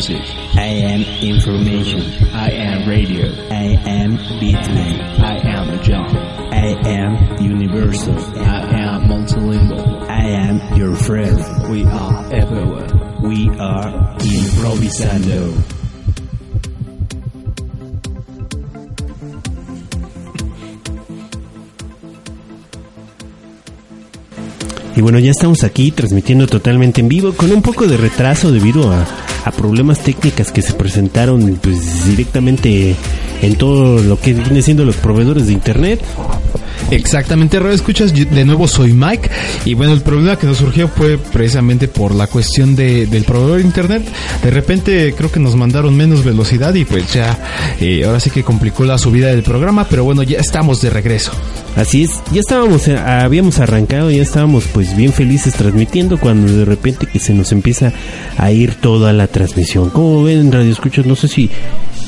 music. I am information. I am radio. I am beatnik. I am John. I am universal. I am multilingual. I am your friend. We are everywhere. We are improvisando. Y bueno, ya estamos aquí transmitiendo totalmente en vivo con un poco de retraso debido a, a problemas técnicas que se presentaron pues directamente en todo lo que viene siendo los proveedores de internet. Exactamente, Radio Escuchas, de nuevo soy Mike y bueno, el problema que nos surgió fue precisamente por la cuestión de, del proveedor de internet. De repente creo que nos mandaron menos velocidad y pues ya, eh, ahora sí que complicó la subida del programa, pero bueno, ya estamos de regreso. Así es, ya estábamos, eh, habíamos arrancado, ya estábamos pues bien felices transmitiendo cuando de repente que se nos empieza a ir toda la transmisión. Como ven Radio Escuchas, no sé si,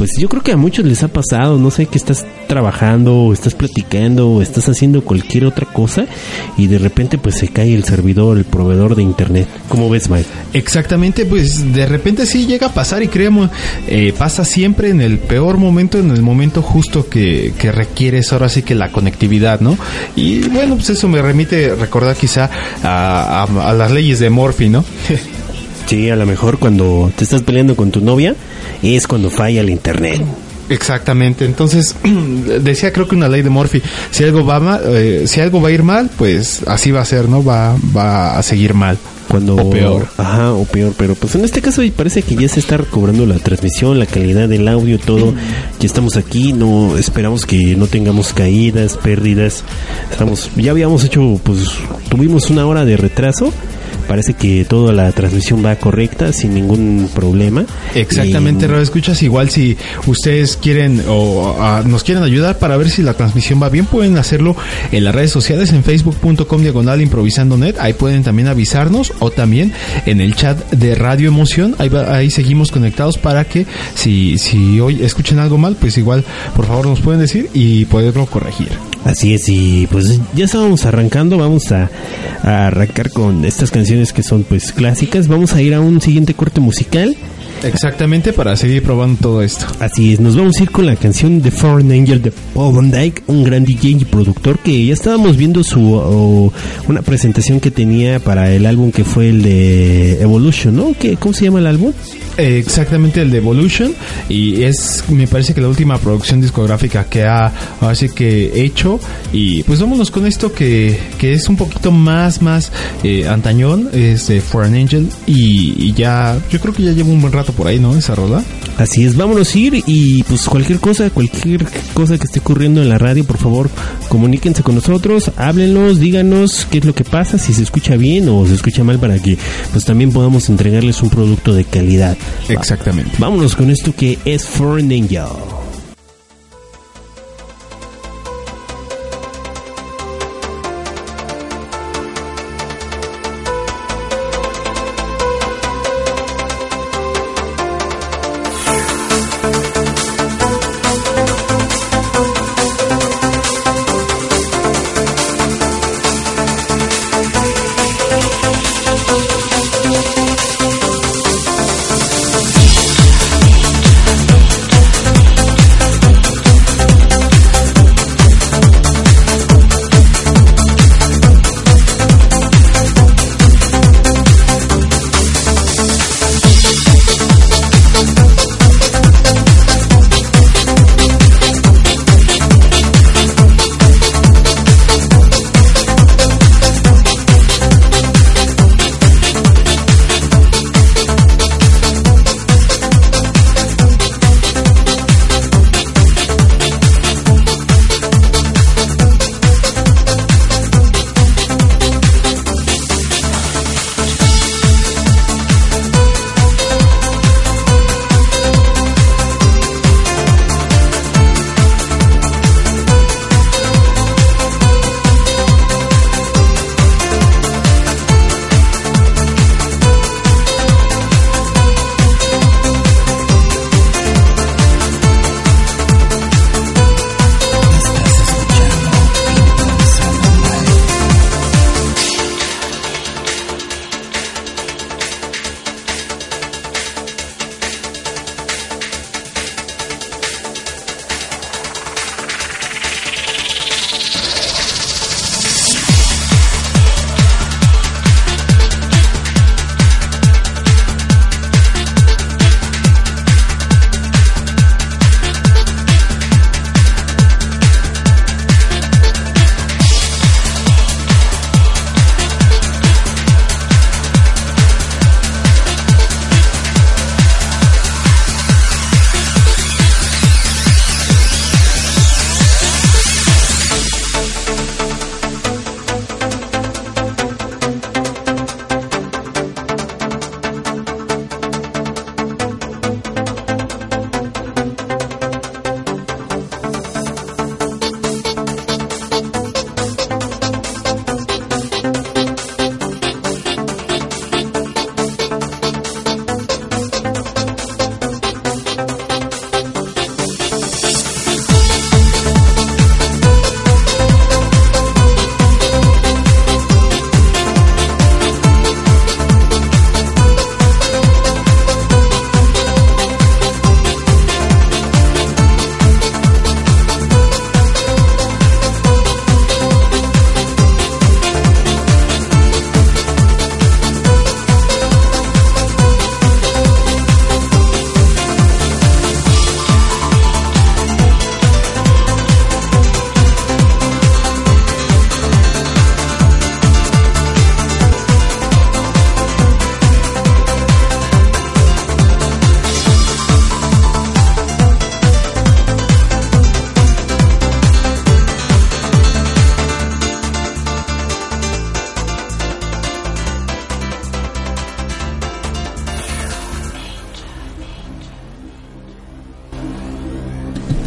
pues yo creo que a muchos les ha pasado, no sé que estás trabajando o estás platicando o estás haciendo cualquier otra cosa y de repente pues se cae el servidor, el proveedor de internet. ¿Cómo ves, Mike? Exactamente, pues de repente sí llega a pasar y creemos, eh, pasa siempre en el peor momento, en el momento justo que, requieres ahora sí que la conectividad, ¿no? Y bueno, pues eso me remite recordar quizá a- a las leyes de Morphy, ¿no? Sí, a lo mejor cuando te estás peleando con tu novia es cuando falla el internet. Exactamente, entonces decía creo que una ley de Morphy, si algo va mal, eh, si algo va a ir mal, pues así va a ser, ¿no? Va, va a seguir mal. Cuando, O peor. Ajá, o peor, pero pues en este caso parece que ya se está recobrando la transmisión, la calidad del audio, todo. Ya estamos aquí, no esperamos que no tengamos caídas, pérdidas. Estamos, ya habíamos hecho, pues tuvimos una hora de retraso. Parece que toda la transmisión va correcta, sin ningún problema. Exactamente, Y- Escuchas. Igual si ustedes quieren o ah, nos quieren ayudar para ver si la transmisión va bien, pueden hacerlo en las redes sociales, en facebook.com diagonal improvisando net. Ahí pueden también avisarnos o también en el chat de Radio Emoción. Ahí, va- ahí seguimos conectados para que si, si hoy escuchen algo mal, pues igual por favor nos pueden decir y poderlo corregir. Así es, y pues ya estábamos arrancando, vamos a, a arrancar con estas canciones que son pues clásicas, vamos a ir a un siguiente corte musical, Exactamente, para seguir probando todo esto. así es, nos vamos a ir con la canción de Foreign Angel de Paul Van Dyke, un gran DJ y productor que ya estábamos viendo su o, una presentación que tenía para el álbum que fue el de Evolution, ¿no? ¿Qué, ¿Cómo se llama el álbum? Eh, Exactamente el de Evolution y es me parece que la última producción discográfica que ha así que hecho y pues vámonos con esto que, que es un poquito más más eh, antañón es de For an Angel y, y ya yo creo que ya llevo un buen rato por ahí no esa rola Así es, vámonos a ir y pues cualquier cosa, cualquier cosa que esté ocurriendo en la radio, por favor, comuníquense con nosotros, háblenos, díganos qué es lo que pasa, si se escucha bien o se escucha mal para que pues también podamos entregarles un producto de calidad. exactamente Vámonos con esto que es Foreign Angel.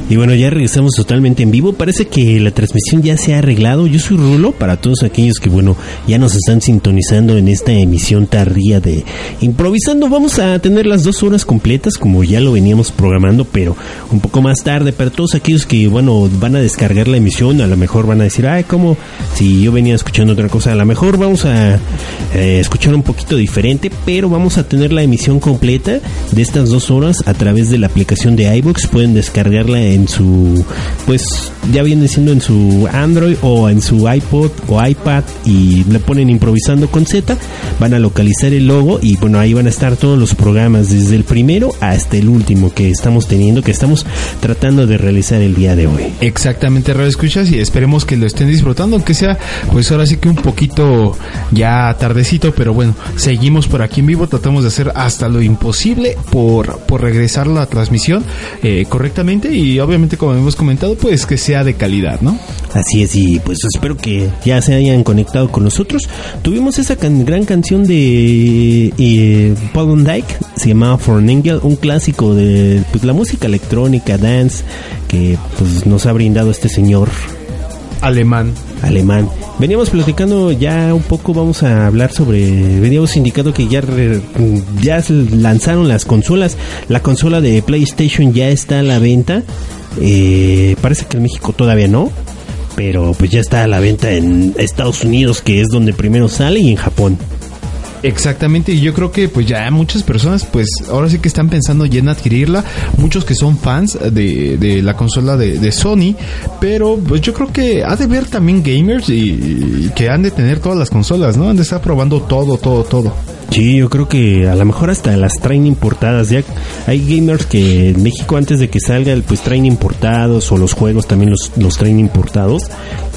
Y bueno, ya regresamos totalmente en vivo. Parece que la transmisión ya se ha arreglado. Yo soy Rulo para todos aquellos que, bueno, ya nos están sintonizando en esta emisión tardía de Improvisando. Vamos a tener las dos horas completas como ya lo veníamos programando, pero un poco más tarde. Para todos aquellos que, bueno, van a descargar la emisión, a lo mejor van a decir, ay, ¿cómo? Si yo venía escuchando otra cosa, a lo mejor vamos a eh, escuchar un poquito diferente, pero vamos a tener la emisión completa de estas dos horas a través de la aplicación de iBooks. Pueden descargarla su, pues ya viene siendo en su Android o en su iPod o iPad y le ponen improvisando con Z, van a localizar el logo y bueno, ahí van a estar todos los programas desde el primero hasta el último que estamos teniendo, que estamos tratando de realizar el día de hoy. Exactamente, Radio Escuchas, y esperemos que lo estén disfrutando, aunque sea, pues ahora sí que un poquito ya tardecito, pero bueno, seguimos por aquí en vivo, tratamos de hacer hasta lo imposible por, por regresar la transmisión eh, correctamente y obviamente como hemos comentado, pues que sea de calidad, ¿no? Así es, y pues espero que ya se hayan conectado con nosotros. Tuvimos esa can- gran canción de eh, Paul Van Dyke, se llamaba For an Angel, un clásico de pues, la música electrónica, dance, que pues nos ha brindado este señor Alemán. Alemán. Veníamos platicando ya un poco, vamos a hablar sobre, veníamos indicando que ya, ya lanzaron las consolas, la consola de PlayStation ya está a la venta, Eh, parece que en México todavía no, pero pues ya está a la venta en Estados Unidos, que es donde primero sale, y en Japón. Exactamente, y yo creo que pues ya muchas personas pues ahora sí que están pensando ya en adquirirla, muchos que son fans de, de la consola de, Sony, pero pues yo creo que ha de haber también gamers y, y que han de tener todas las consolas, ¿no? Han de estar probando todo, todo, todo. Sí, yo creo que a lo mejor hasta las traen importadas. Ya hay gamers que en México antes de que salga, pues traen importados o los juegos también los, los traen importados.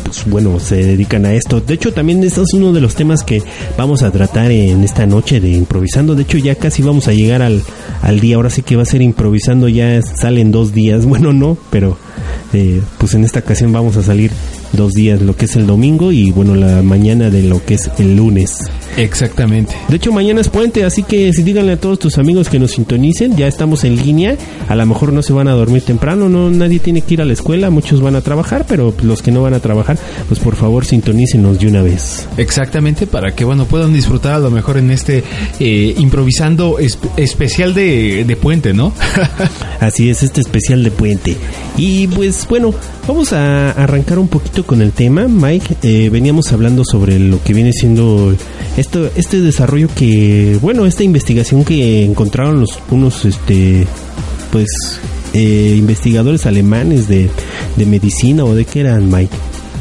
Pues bueno, se dedican a esto. De hecho, también este es uno de los temas que vamos a tratar en esta noche de improvisando. De hecho, ya casi vamos a llegar al, al día. Ahora sí que va a ser improvisando. Ya salen dos días. Bueno, no, pero eh, pues en esta ocasión vamos a salir dos días, lo que es el domingo y bueno, la mañana de lo que es el lunes. Exactamente. De hecho, mañana es puente, así que si díganle a todos tus amigos que nos sintonicen, ya estamos en línea. A lo mejor no se van a dormir temprano, no nadie tiene que ir a la escuela, muchos van a trabajar, pero los que no van a trabajar, pues por favor sintonícenos de una vez. Exactamente, para que bueno puedan disfrutar a lo mejor en este eh, improvisando esp- especial de, de puente, ¿no? Así es, este especial de puente. Y pues bueno, vamos a arrancar un poquito con el tema, Mike. Eh, veníamos hablando sobre lo que viene siendo este desarrollo que, bueno, esta investigación que encontraron los unos, este, pues, eh, investigadores alemanes de, de medicina o de qué eran, Mike.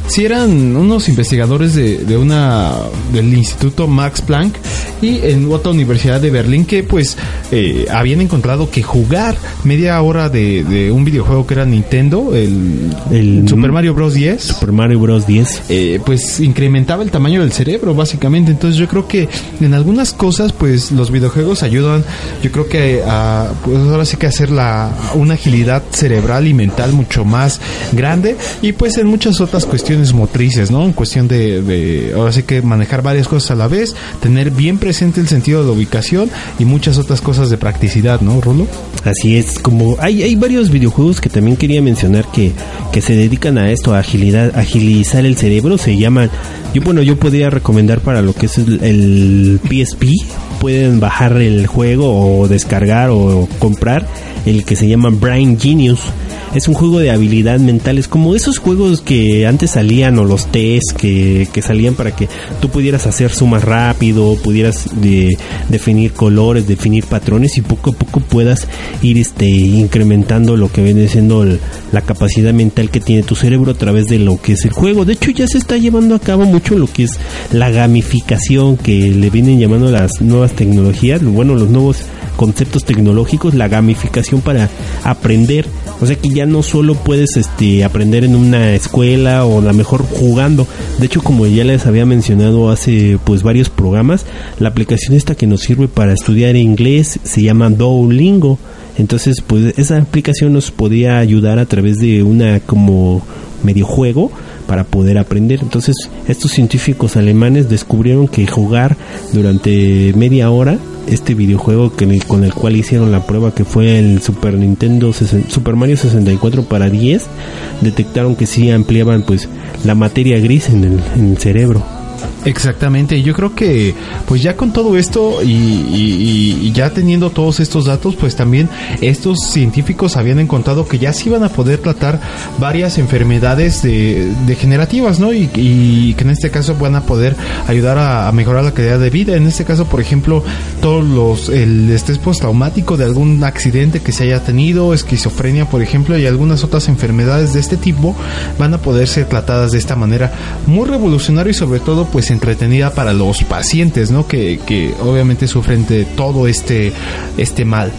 Si eran unos investigadores de, de una del Instituto Max Planck y en otra universidad de Berlín que pues eh, habían encontrado que jugar media hora de, de un videojuego que era Nintendo, el, El- Super Mario Bros. 10, Super Mario Bros. 10. eh, pues incrementaba el tamaño del cerebro básicamente entonces yo creo que en algunas cosas pues los videojuegos ayudan yo creo que a pues ahora sí que hacer la una agilidad cerebral y mental mucho más grande y pues en muchas otras cuestiones motrices no en cuestión de, ahora sí que manejar varias cosas a la vez tener bien presente el sentido de la ubicación y muchas otras cosas de practicidad no Rulo Así es, como hay, hay varios videojuegos que también quería mencionar que, que se dedican a esto, a agilizar el cerebro, se llaman, yo bueno, yo podría recomendar para lo que es el, el PSP, pueden bajar el juego o descargar o comprar el que se llama Brain Genius. Es un juego de habilidad mental, es como esos juegos que antes salían o los test que, que salían para que tú pudieras hacer sumas rápido, pudieras de- definir colores, definir patrones y poco a poco puedas ir este incrementando lo que viene siendo el- la capacidad mental que tiene tu cerebro a través de lo que es el juego. De hecho ya se está llevando a cabo mucho lo que es la gamificación que le vienen llamando las nuevas tecnologías, bueno, los nuevos conceptos tecnológicos, la gamificación para aprender. O sea que ya no solo puedes este aprender en una escuela o a lo mejor jugando. De hecho, como ya les había mencionado hace pues varios programas, la aplicación esta que nos sirve para estudiar inglés se llama Duolingo. Entonces, pues esa aplicación nos podía ayudar a través de una como medio juego para poder aprender. Entonces, estos científicos alemanes descubrieron que jugar durante media hora este videojuego que, con el cual hicieron la prueba que fue el Super Nintendo Super Mario 64 para 10, detectaron que sí ampliaban pues la materia gris en el, en el cerebro. Exactamente, yo creo que pues ya con todo esto y, ya teniendo todos estos datos, pues también estos científicos habían encontrado que ya se iban a poder tratar varias enfermedades de- degenerativas, ¿no? Y, y que en este caso van a poder ayudar a, a mejorar la calidad de vida. En este caso, por ejemplo, todos los el estrés postraumático de algún accidente que se haya tenido, esquizofrenia, por ejemplo, y algunas otras enfermedades de este tipo van a poder ser tratadas de esta manera muy revolucionario y sobre todo pues entretenida para los pacientes, ¿no? Que, que obviamente sufren de todo este este mal.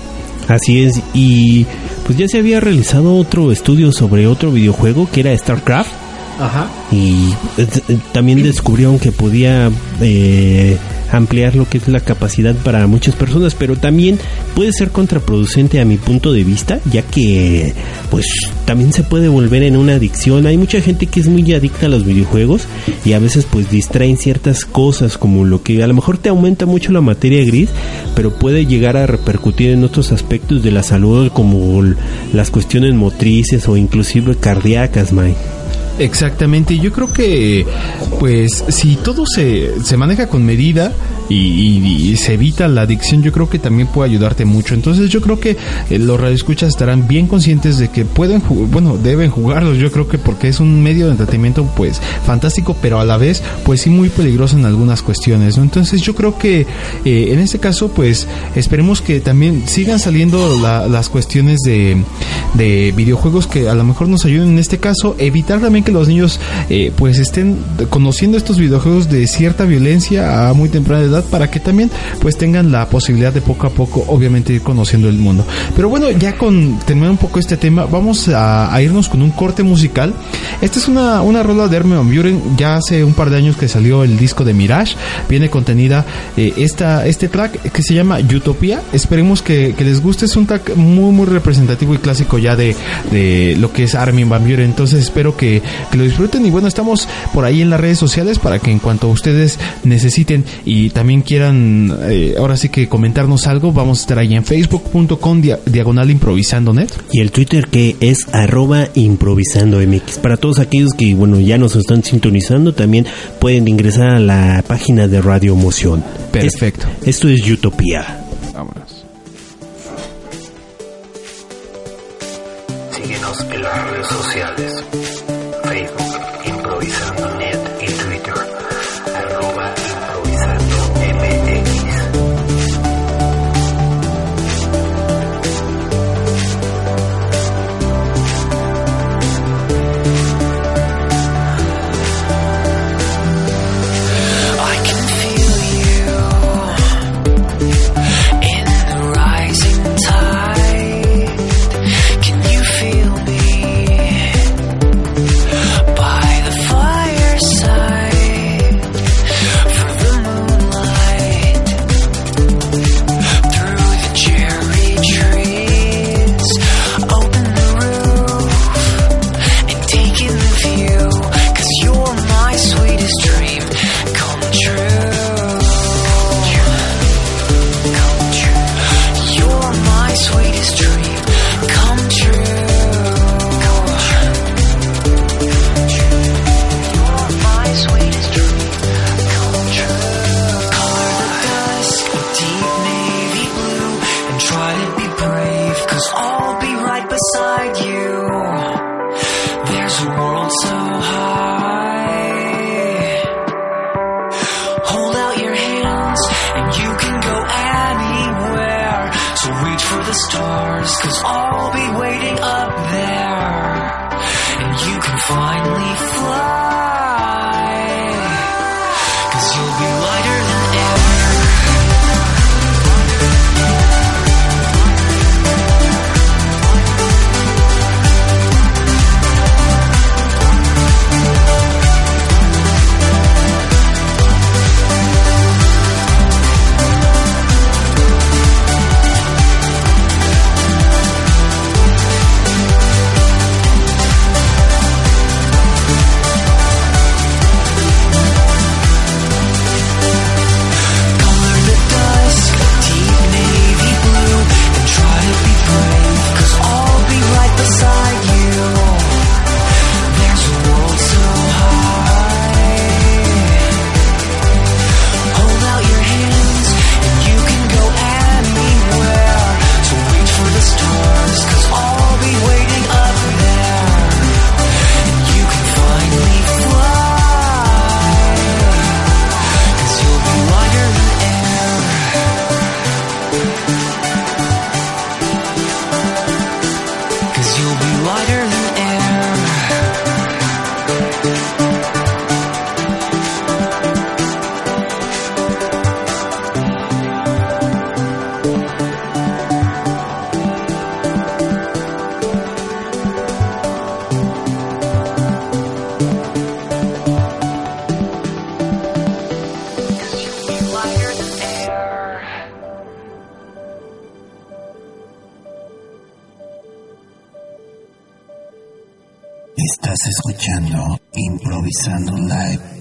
Así es, y pues ya se había realizado otro estudio sobre otro videojuego que era StarCraft. Ajá. y eh, eh, también descubrieron que podía eh, ampliar lo que es la capacidad para muchas personas, pero también puede ser contraproducente a mi punto de vista, ya que pues también se puede volver en una adicción. Hay mucha gente que es muy adicta a los videojuegos y a veces pues distraen ciertas cosas como lo que a lo mejor te aumenta mucho la materia gris, pero puede llegar a repercutir en otros aspectos de la salud como las cuestiones motrices o inclusive cardíacas, Mike. Exactamente, yo creo que pues si todo se, se maneja con medida y, y- se evita la adicción, yo creo que también puede ayudarte mucho. Entonces yo creo que eh, los radioescuchas estarán bien conscientes de que pueden, bueno, deben jugarlos, yo creo que porque es un medio de entretenimiento pues fantástico, pero a la vez pues sí muy peligroso en algunas cuestiones, ¿no? Entonces yo creo que eh, en este caso pues esperemos que también sigan saliendo la- las cuestiones de, de videojuegos que a lo mejor nos ayuden en este caso, evitar también que los niños eh, pues estén conociendo estos videojuegos de cierta violencia a muy temprana edad para que también pues tengan la posibilidad de poco a poco obviamente ir conociendo el mundo. Pero bueno, ya con terminar un poco este tema, vamos a, irnos con un corte musical. Esta es una, una rola de Armin van Buren, ya hace un par de años que salió el disco de Mirage, viene contenida eh, esta, este track que se llama Utopia, esperemos que, que les guste, es un track muy muy representativo y clásico ya de, de lo que es Armin van Buren, entonces espero que, que lo disfruten y bueno, estamos por ahí en las redes sociales para que en cuanto ustedes necesiten y también quieran eh, ahora sí que comentarnos algo, vamos a estar ahí en facebook.com dia- diagonal improvisando net. Y el Twitter que es arroba improvisando MX. Para todos aquellos que, bueno, ya nos están sintonizando, también pueden ingresar a la página de Radio Emoción. Perfecto. Es- esto es Utopía. Vámonos. Síguenos en las redes sociales. Improvisando Live.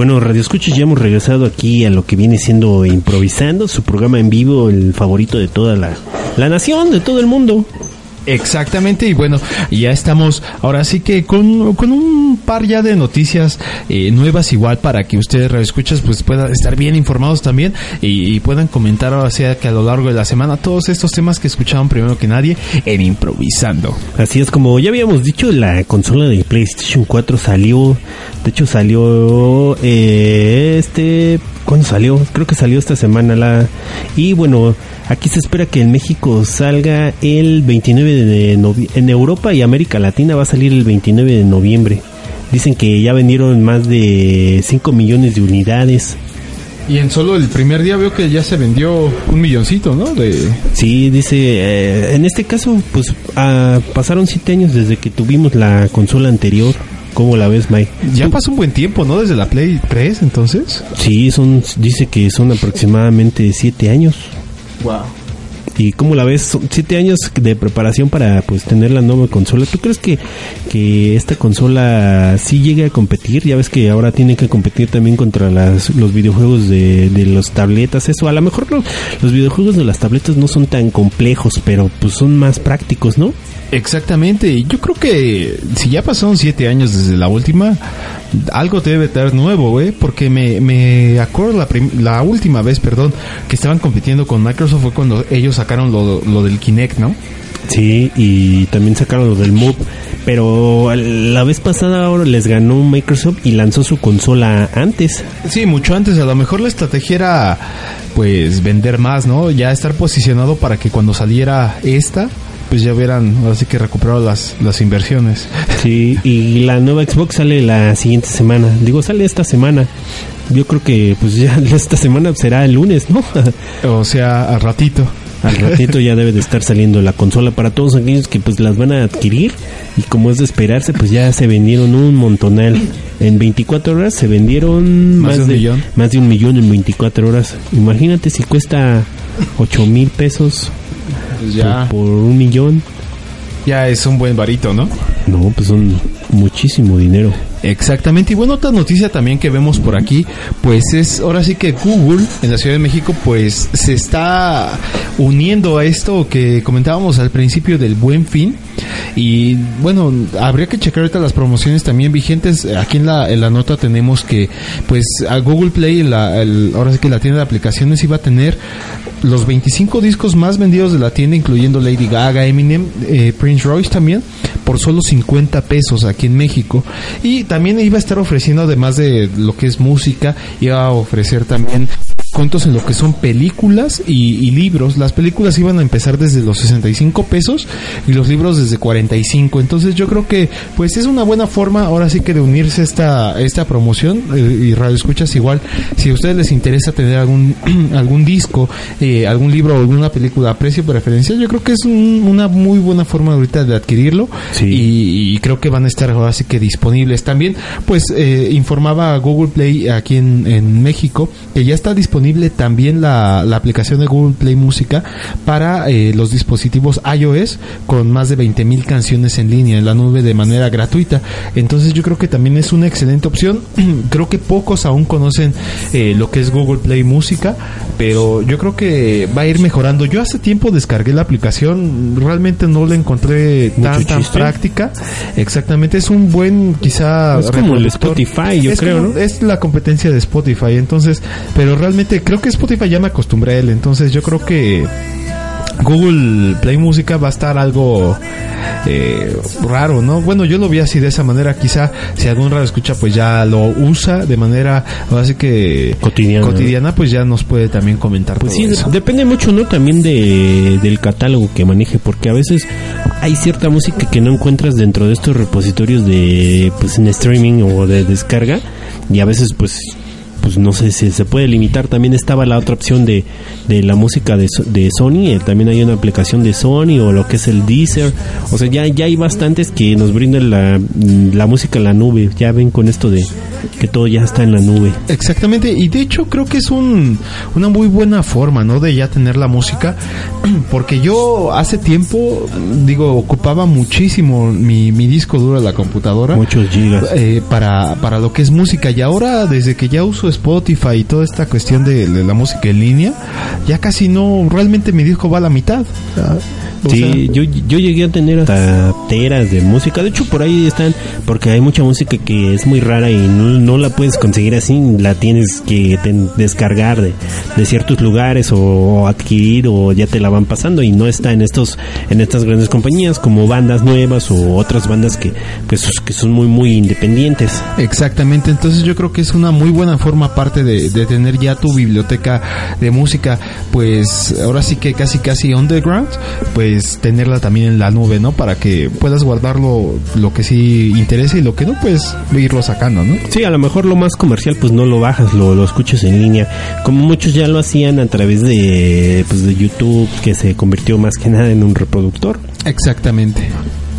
Bueno, Radio Escuchas, ya hemos regresado aquí a lo que viene siendo Improvisando, su programa en vivo, el favorito de toda la, la nación, de todo el mundo. Exactamente, y bueno, ya estamos ahora sí que con, con un par ya de noticias eh, nuevas igual para que ustedes escuchas pues puedan estar bien informados también y, puedan comentar ahora sea que a lo largo de la semana todos estos temas que escuchaban primero que nadie en Improvisando. Así es como ya habíamos dicho, la consola de PlayStation 4 salió, de hecho salió eh, este, ¿cuándo salió? Creo que salió esta semana la y bueno, aquí se espera que en México salga el 29 de noviembre, en Europa y América Latina va a salir el 29 de noviembre. Dicen que ya vendieron más de 5 millones de unidades. Y en solo el primer día veo que ya se vendió un milloncito, ¿no? De... Sí, dice, eh, en este caso, pues ah, pasaron 7 años desde que tuvimos la consola anterior. ¿Cómo la ves, Mike? Ya pasó un buen tiempo, ¿no? Desde la Play 3, entonces. Sí, son, dice que son aproximadamente 7 años. Wow. ¿Y cómo la ves? Son siete años de preparación para pues tener la nueva consola. ¿Tú crees que, que esta consola sí llegue a competir? Ya ves que ahora tiene que competir también contra las, los videojuegos de, de las tabletas. Eso, a lo mejor no- los videojuegos de las tabletas no son tan complejos, pero pues son más prácticos, ¿no? Exactamente, yo creo que si ya pasaron siete años desde la última, algo debe estar nuevo, güey, porque me, me acuerdo la, la última vez, perdón, que estaban compitiendo con Microsoft fue cuando ellos sacaron lo, lo del Kinect, ¿no? Sí, y también sacaron lo del Move. Pero la vez pasada ahora les ganó Microsoft y lanzó su consola antes. Sí, mucho antes, a lo mejor la estrategia era, pues, vender más, ¿no? Ya estar posicionado para que cuando saliera esta, pues ya hubieran, así que recuperado las, las inversiones. Sí, y la nueva Xbox sale la siguiente semana. Digo, sale esta semana. Yo creo que pues ya esta semana será el lunes, ¿no? O sea, a ratito. Al ratito ya debe de estar saliendo la consola para todos aquellos que pues las van a adquirir y como es de esperarse pues ya se vendieron un montonal. En 24 horas se vendieron Más más, de un millón. Más de un millón en 24 horas. Imagínate si cuesta 8 mil pesos Pues por, por un millón. ya es un buen varito, ¿no? No, pues son muchísimo dinero. Exactamente. Y bueno, otra noticia también que vemos por aquí, pues es ahora sí que Google en la Ciudad de México, pues se está uniendo a esto que comentábamos al principio del Buen Fin. Y bueno, habría que checar ahorita las promociones también vigentes. Aquí en la, en la nota tenemos que, pues, a Google Play, la, el- ahora sí que la tienda de aplicaciones iba a tener los 25 discos más vendidos de la tienda, incluyendo Lady Gaga, Eminem, eh, Prince Royce también, por solo 50 pesos aquí en México. Y también iba a estar ofreciendo, además de lo que es música, iba a ofrecer también contos en lo que son películas y, y libros. Las películas iban a empezar desde los 65 pesos y los libros desde 45. Entonces yo creo que pues es una buena forma ahora sí que de unirse a esta, esta promoción eh, y radio escuchas igual. Si a ustedes les interesa tener algún, algún disco, eh, algún libro o alguna película a precio preferencial, yo creo que es un- una muy buena forma ahorita de adquirirlo Sí. y, y creo que van a estar ahora sí que disponibles. También pues eh, informaba Google Play aquí en, en México que ya está disponible también la, la aplicación de Google Play Música para eh, los dispositivos iOS con más de 20.000 canciones en línea en la nube de manera gratuita. Entonces yo creo que también es una excelente opción. creo que pocos aún conocen eh, lo que es Google Play Música, pero yo creo que va a ir mejorando. Yo hace tiempo descargué la aplicación, realmente no la encontré tan, tan chiste. práctica. Exactamente, es un buen quizá Es como el. Spotify, yo Es creo, como- ¿no? Es la competencia de Spotify, entonces, pero realmente creo que Spotify ya me acostumbré a él, entonces yo creo que Google Play Música va a estar algo eh, raro, ¿no? Bueno, yo lo vi así de esa manera, quizá si algún radio escucha pues ya lo usa de manera así que Cotidiana. cotidiana, pues ya nos puede también comentar Pues todo sí, eso. depende mucho, ¿no? También de, del catálogo que maneje, porque a veces hay cierta música que no encuentras dentro de estos repositorios de, pues, en streaming o de descarga, y a veces, pues, pues no sé si se puede limitar. También estaba la otra opción de, de la música de, de Sony, eh, también hay una aplicación de Sony o lo que es el Deezer, o sea, ya, ya hay bastantes que nos brindan la, la música en la nube, ya ven con esto de que todo ya está en la nube. Exactamente, y de hecho creo que es un, una muy buena forma, ¿no? De ya tener la música, porque yo hace tiempo, digo, ocupaba muchísimo mi, mi disco duro de la computadora. Muchos gigas. eh, para, para lo que es música y ahora desde que ya uso Spotify y toda esta cuestión de, la música en línea ya casi no realmente mi disco va a la mitad. Ah, o Sí, sea, yo, yo llegué a tener hasta teras de música. De hecho, por ahí están, porque hay mucha música que es muy rara y no, no la puedes conseguir así. La tienes que ten- descargar de, de ciertos lugares o, o adquirir o ya te la van pasando y no está en estos en estas grandes compañías como bandas nuevas o otras bandas que pues que son muy muy independientes. Exactamente, entonces yo creo que es una muy buena forma aparte de, de tener ya tu biblioteca de música, pues ahora sí que casi casi underground, pues tenerla también en la nube, ¿no? Para que puedas guardarlo lo que sí interesa y lo que no, pues irlo sacando, ¿no? Sí, a lo mejor lo más comercial pues no lo bajas, lo, lo escuchas en línea, como muchos ya lo hacían a través de pues de YouTube, que se convirtió más que nada en un reproductor. Exactamente.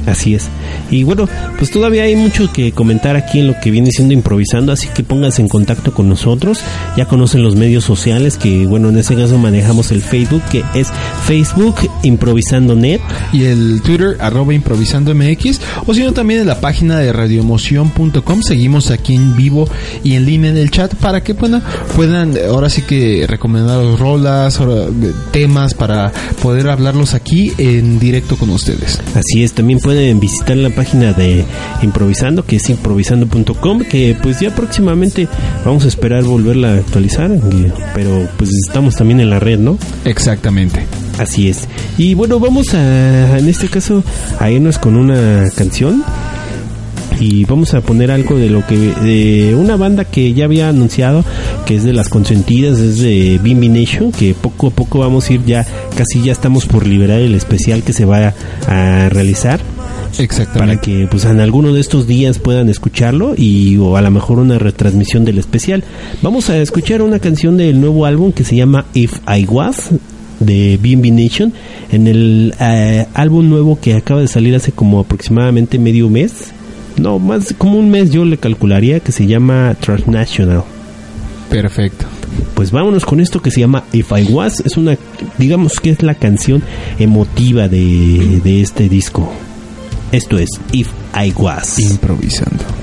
Así es. Y bueno, pues todavía hay mucho que comentar aquí en lo que viene siendo improvisando, así que pónganse en contacto con nosotros. Ya conocen los medios sociales que, bueno, en este caso manejamos el Facebook, que es Facebook Improvisando Net. Y el Twitter, arroba improvisando MX. O si no, también en la página de radioemoción.com. Seguimos aquí en vivo y en línea en el chat para que bueno, puedan ahora sí que recomendar rolas, ahora, temas para poder hablarlos aquí en directo con ustedes. Así es, también pueden visitar la página de Improvisando, que es improvisando.com, que pues ya próximamente vamos a esperar volverla a actualizar, pero pues estamos también en la red, ¿no? Exactamente. Así es. Y bueno, vamos a, en este caso, a irnos con una canción. Y vamos a poner algo de lo que, de una banda que ya había anunciado, que es de las consentidas, es de Bimbi Nation, que poco a poco vamos a ir ya, casi ya estamos por liberar el especial que se va a realizar Exactamente. para que pues en alguno de estos días puedan escucharlo y o a lo mejor una retransmisión del especial. Vamos a escuchar una canción del nuevo álbum que se llama If I Was de B&B Nation en el eh, álbum nuevo que acaba de salir hace como aproximadamente medio mes. No, más como un mes yo le calcularía que se llama Transnational. Perfecto. Pues vámonos con esto que se llama If I Was. Es una, digamos que es la canción emotiva de, de este disco. Esto es If I Was. Improvisando.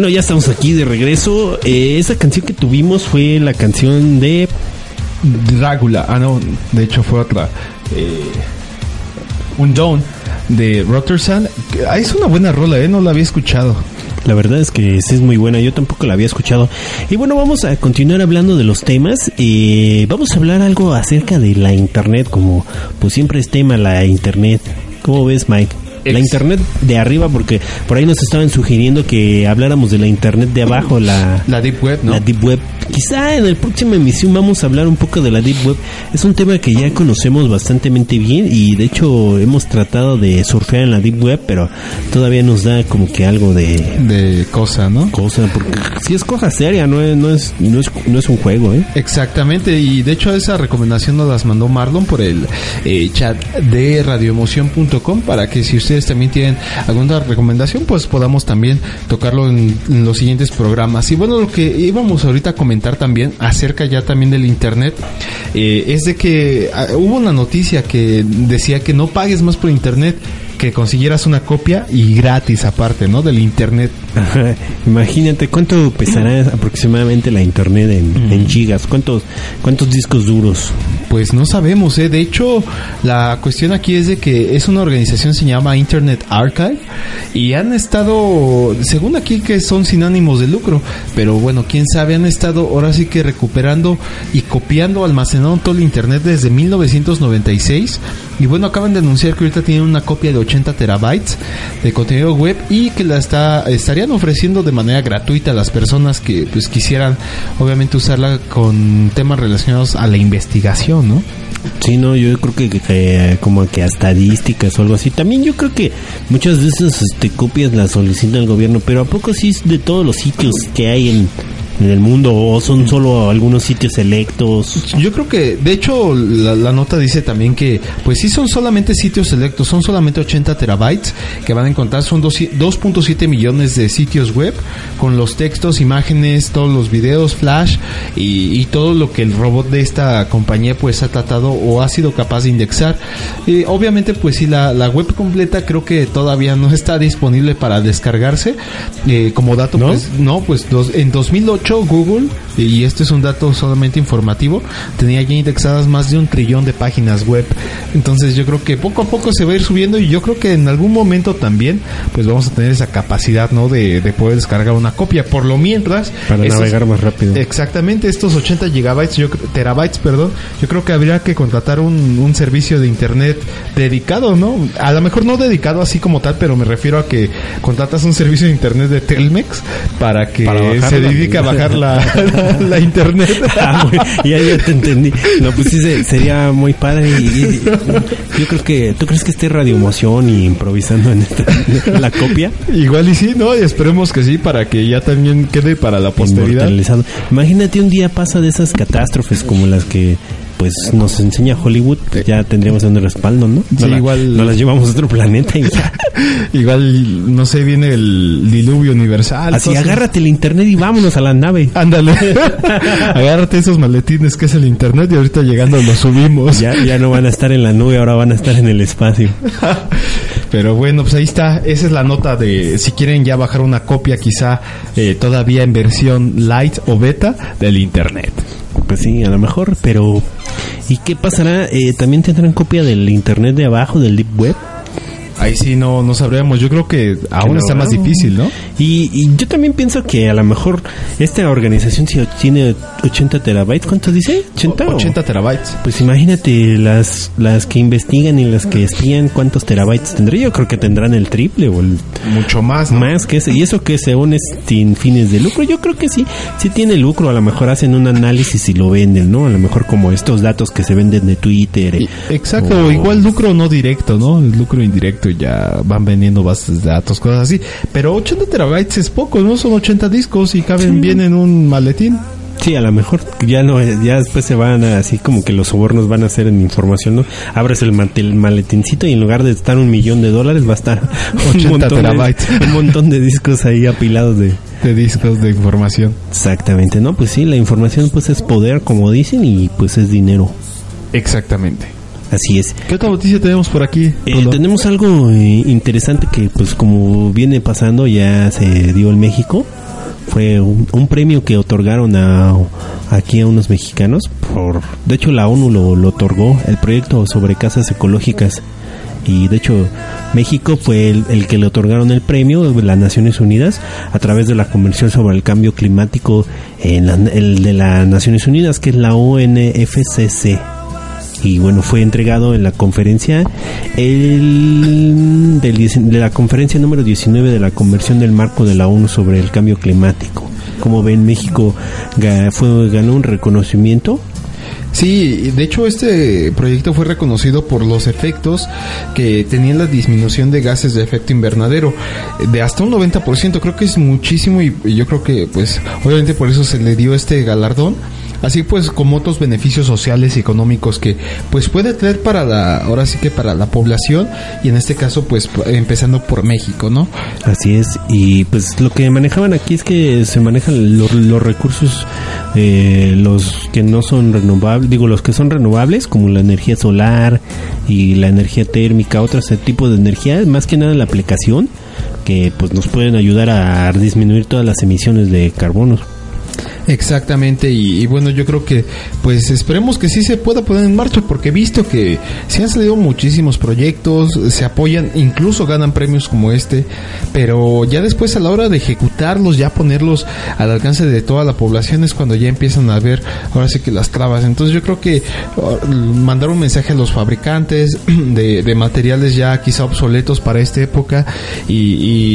Bueno, ya estamos aquí de regreso. Eh, esa canción que tuvimos fue la canción de... Drácula. Ah, no, de hecho fue otra. Eh, un Dawn de Rotterdam. Ah, Es una buena rola, ¿eh? No la había escuchado. La verdad es que sí es muy buena, yo tampoco la había escuchado. Y bueno, vamos a continuar hablando de los temas. Eh, vamos a hablar algo acerca de la internet, como pues siempre es tema la internet. ¿Cómo ves, Mike? La internet de arriba, porque por ahí nos estaban sugiriendo que habláramos de la internet de abajo, la, La Deep Web, ¿no? la Deep Web. Quizá en la próxima emisión vamos a hablar un poco de la Deep Web. Es un tema que ya conocemos bastante bien y de hecho hemos tratado de surfear en la Deep Web, pero todavía nos da como que algo de De cosa, ¿no? cosa, porque si es cosa seria, no es, no es, no es, no es un juego, ¿eh? Exactamente, y de hecho esa recomendación nos las mandó Marlon por el eh, chat de radioemoción.com para que si ustedes también tienen alguna recomendación, pues podamos también tocarlo en, los siguientes programas. Y bueno, lo que íbamos ahorita a comentar también acerca ya también del internet eh, es de que ah, hubo una noticia que decía que no pagues más por internet que consiguieras una copia y gratis aparte, ¿no? Del internet. Ajá. Imagínate cuánto pesará aproximadamente la internet en, en gigas, cuántos, cuántos discos duros. Pues no sabemos, ¿eh? De hecho, la cuestión aquí es de que es una organización se llama Internet Archive y han estado, según aquí que son sin ánimos de lucro, pero bueno, quién sabe, han estado ahora sí que recuperando y copiando, almacenando todo el Internet desde 1996 y bueno, acaban de anunciar que ahorita tienen una copia de 80 terabytes de contenido web y que la está, estarían ofreciendo de manera gratuita a las personas que pues quisieran obviamente usarla con temas relacionados a la investigación, ¿no? Sí, no, yo creo que, como que a estadísticas o algo así. También yo creo que muchas veces este, copias las solicita el gobierno, pero ¿a poco sí es de todos los sitios que hay en, en el mundo o son solo algunos sitios selectos? Yo creo que, de hecho, la, la nota dice también que, pues sí son solamente sitios selectos, son solamente 80 terabytes que van a encontrar, son dos- 2.7 millones de sitios web con los textos, imágenes, todos los videos, flash y, y todo lo que el robot de esta compañía pues ha tratado o ha sido capaz de indexar. Eh, obviamente, pues sí, la, la web completa creo que todavía no está disponible para descargarse. Eh, como dato, ¿No? pues no, pues dos- en 2008 Google, y este es un dato solamente informativo, tenía ya indexadas más de un trillón de páginas web. Entonces yo creo que poco a poco se va a ir subiendo y yo creo que en algún momento también pues vamos a tener esa capacidad, ¿no? De, de poder descargar una copia. Por lo mientras... Para estos- navegar más rápido. Exactamente, estos 80 gigabytes, yo, terabytes, perdón, yo creo que habría que contratar un, un servicio de internet dedicado, ¿no? A lo mejor no dedicado así como tal, pero me refiero a que contratas un servicio de internet de Telmex para que Para se dedique a bajar la, la, la internet. Ah, muy- ya, ya te entendí. No, pues sí, sería muy padre. Y, y- yo creo que, ¿tú crees que esté Radio Emoción y improvisando en esta, la copia? Igual y sí, ¿no? Y esperemos que sí, para que ya también quede para la posteridad. Imagínate un día pasa de esas catástrofes como las que pues nos enseña Hollywood, pues ya tendríamos un respaldo, ¿no? No Sí, la- igual- no las llevamos a otro planeta y ya. Igual, no sé, viene el diluvio universal. Así, cosas- agárrate el internet y vámonos a la nave. Ándale. Agárrate esos maletines que es el internet y ahorita llegando lo subimos. Ya, ya no van a estar en la nube, ahora van a estar en el espacio. Pero bueno, pues ahí está. Esa es la nota de si quieren ya bajar una copia, quizá eh, todavía en versión light o beta del internet. Pues sí, a lo mejor, pero ¿y qué pasará? Eh, ¿También tendrán copia del internet de abajo, del deep web? Ahí sí no, no sabríamos. Yo creo que aún no, está más difícil, ¿no? Y, y yo también pienso que a lo mejor esta organización si tiene 80 terabytes, ¿cuánto dice? 80. o- 80 terabytes. Pues imagínate las las que investigan y las que espían cuántos terabytes tendría. Yo creo que tendrán el triple o el Mucho más, ¿no? más que ese. Y eso que según es sin fines de lucro. Yo creo que sí, sí tiene lucro. A lo mejor hacen un análisis y lo venden, ¿no? A lo mejor como estos datos que se venden de Twitter. eh, Exacto, o- igual lucro no directo, ¿no? El lucro indirecto ya van vendiendo bases de datos, cosas así. Pero 80 terabytes es poco, ¿no? Son 80 discos y caben bien en un maletín. Sí, a lo mejor ya no, ya después se van a, así como que los sobornos van a ser en información, ¿no? Abres el, mate- el maletincito y en lugar de estar un millón de dólares va a estar 80 un montón, terabytes. de, un montón de discos ahí apilados de... De discos de información. Exactamente, ¿no? Pues sí, la información pues es poder, como dicen, y pues es dinero. Exactamente. Así es. ¿Qué otra noticia tenemos por aquí? Eh, tenemos algo eh, interesante que pues como viene pasando ya se dio en México. Fue un, un premio que otorgaron a, aquí a unos mexicanos. por De hecho la ONU lo, lo otorgó, el proyecto sobre casas ecológicas. Y de hecho México fue el, el que le otorgaron el premio de las Naciones Unidas a través de la Convención sobre el Cambio Climático en la- el de las Naciones Unidas, que es la ONFCC y bueno fue entregado en la conferencia el del de la conferencia número 19 de la conversión del marco de la ONU sobre el cambio climático. Como ven México fue ganó un reconocimiento. Sí, de hecho este proyecto fue reconocido por los efectos que tenía la disminución de gases de efecto invernadero de hasta un 90%, creo que es muchísimo y yo creo que pues obviamente por eso se le dio este galardón. Así pues como otros beneficios sociales y económicos que pues puede traer para la ahora sí que para la población y en este caso pues empezando por México, ¿no? Así es, y pues lo que manejaban aquí es que se manejan lo- los recursos, eh, los que no son renovables, digo, los que son renovables, como la energía solar y la energía térmica, otros tipos de energía, más que nada la aplicación, que pues nos pueden ayudar a disminuir todas las emisiones de carbono. Exactamente, y, bueno, yo creo que pues esperemos que sí se pueda poner en marcha, porque he visto que se han salido muchísimos proyectos, se apoyan, incluso ganan premios como este, pero ya después a la hora de ejecutarlos, ya ponerlos al alcance de toda la población es cuando ya empiezan a ver ahora sí que las trabas. Entonces yo creo que uh, mandar un mensaje a los fabricantes de, materiales ya quizá obsoletos para esta época y,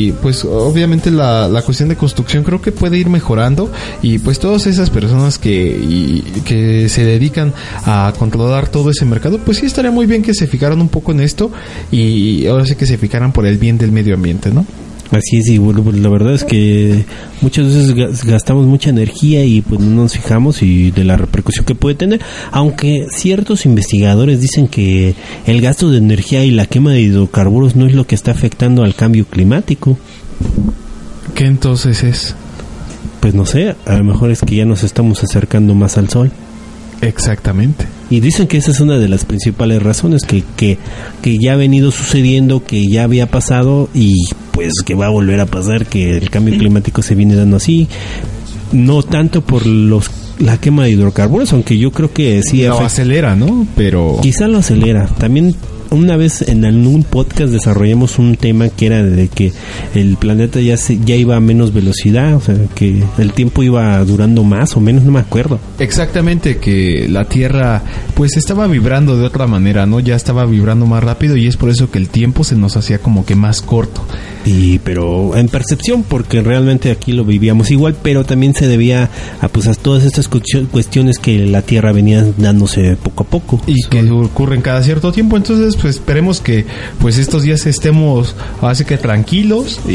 y, pues obviamente la, la cuestión de construcción creo que puede ir mejorando y pues todas esas personas que, y- que se dedican a controlar todo ese mercado pues sí estaría muy bien que se fijaran un poco en esto y ahora sí que se fijaran por el bien del medio ambiente, ¿no? Así es, y bueno, pues la verdad es que muchas veces gas- gastamos mucha energía y pues no nos fijamos y de la repercusión que puede tener, aunque ciertos investigadores dicen que el gasto de energía y la quema de hidrocarburos no es lo que está afectando al cambio climático. ¿Qué entonces es? Pues no sé, a lo mejor es que ya nos estamos acercando más al sol. Exactamente. Y dicen que esa es una de las principales razones, que, que, que ya ha venido sucediendo, que ya había pasado y pues que va a volver a pasar, que el cambio climático se viene dando así. No tanto por los la quema de hidrocarburos, aunque yo creo que sí Lo afecta- acelera, ¿no? Pero... Quizá lo acelera. También una vez en algún podcast desarrollamos un tema que era de que el planeta ya se, ya iba a menos velocidad, o sea, que el tiempo iba durando más o menos, no me acuerdo. Exactamente, que la Tierra pues estaba vibrando de otra manera, ¿no? Ya estaba vibrando más rápido y es por eso que el tiempo se nos hacía como que más corto. Y pero en percepción porque realmente aquí lo vivíamos igual, pero también se debía a pues a todas estas cuestio- cuestiones que la Tierra venía dándose poco a poco. Y que ocurren cada cierto tiempo, entonces pues esperemos que pues estos días estemos así que tranquilos y,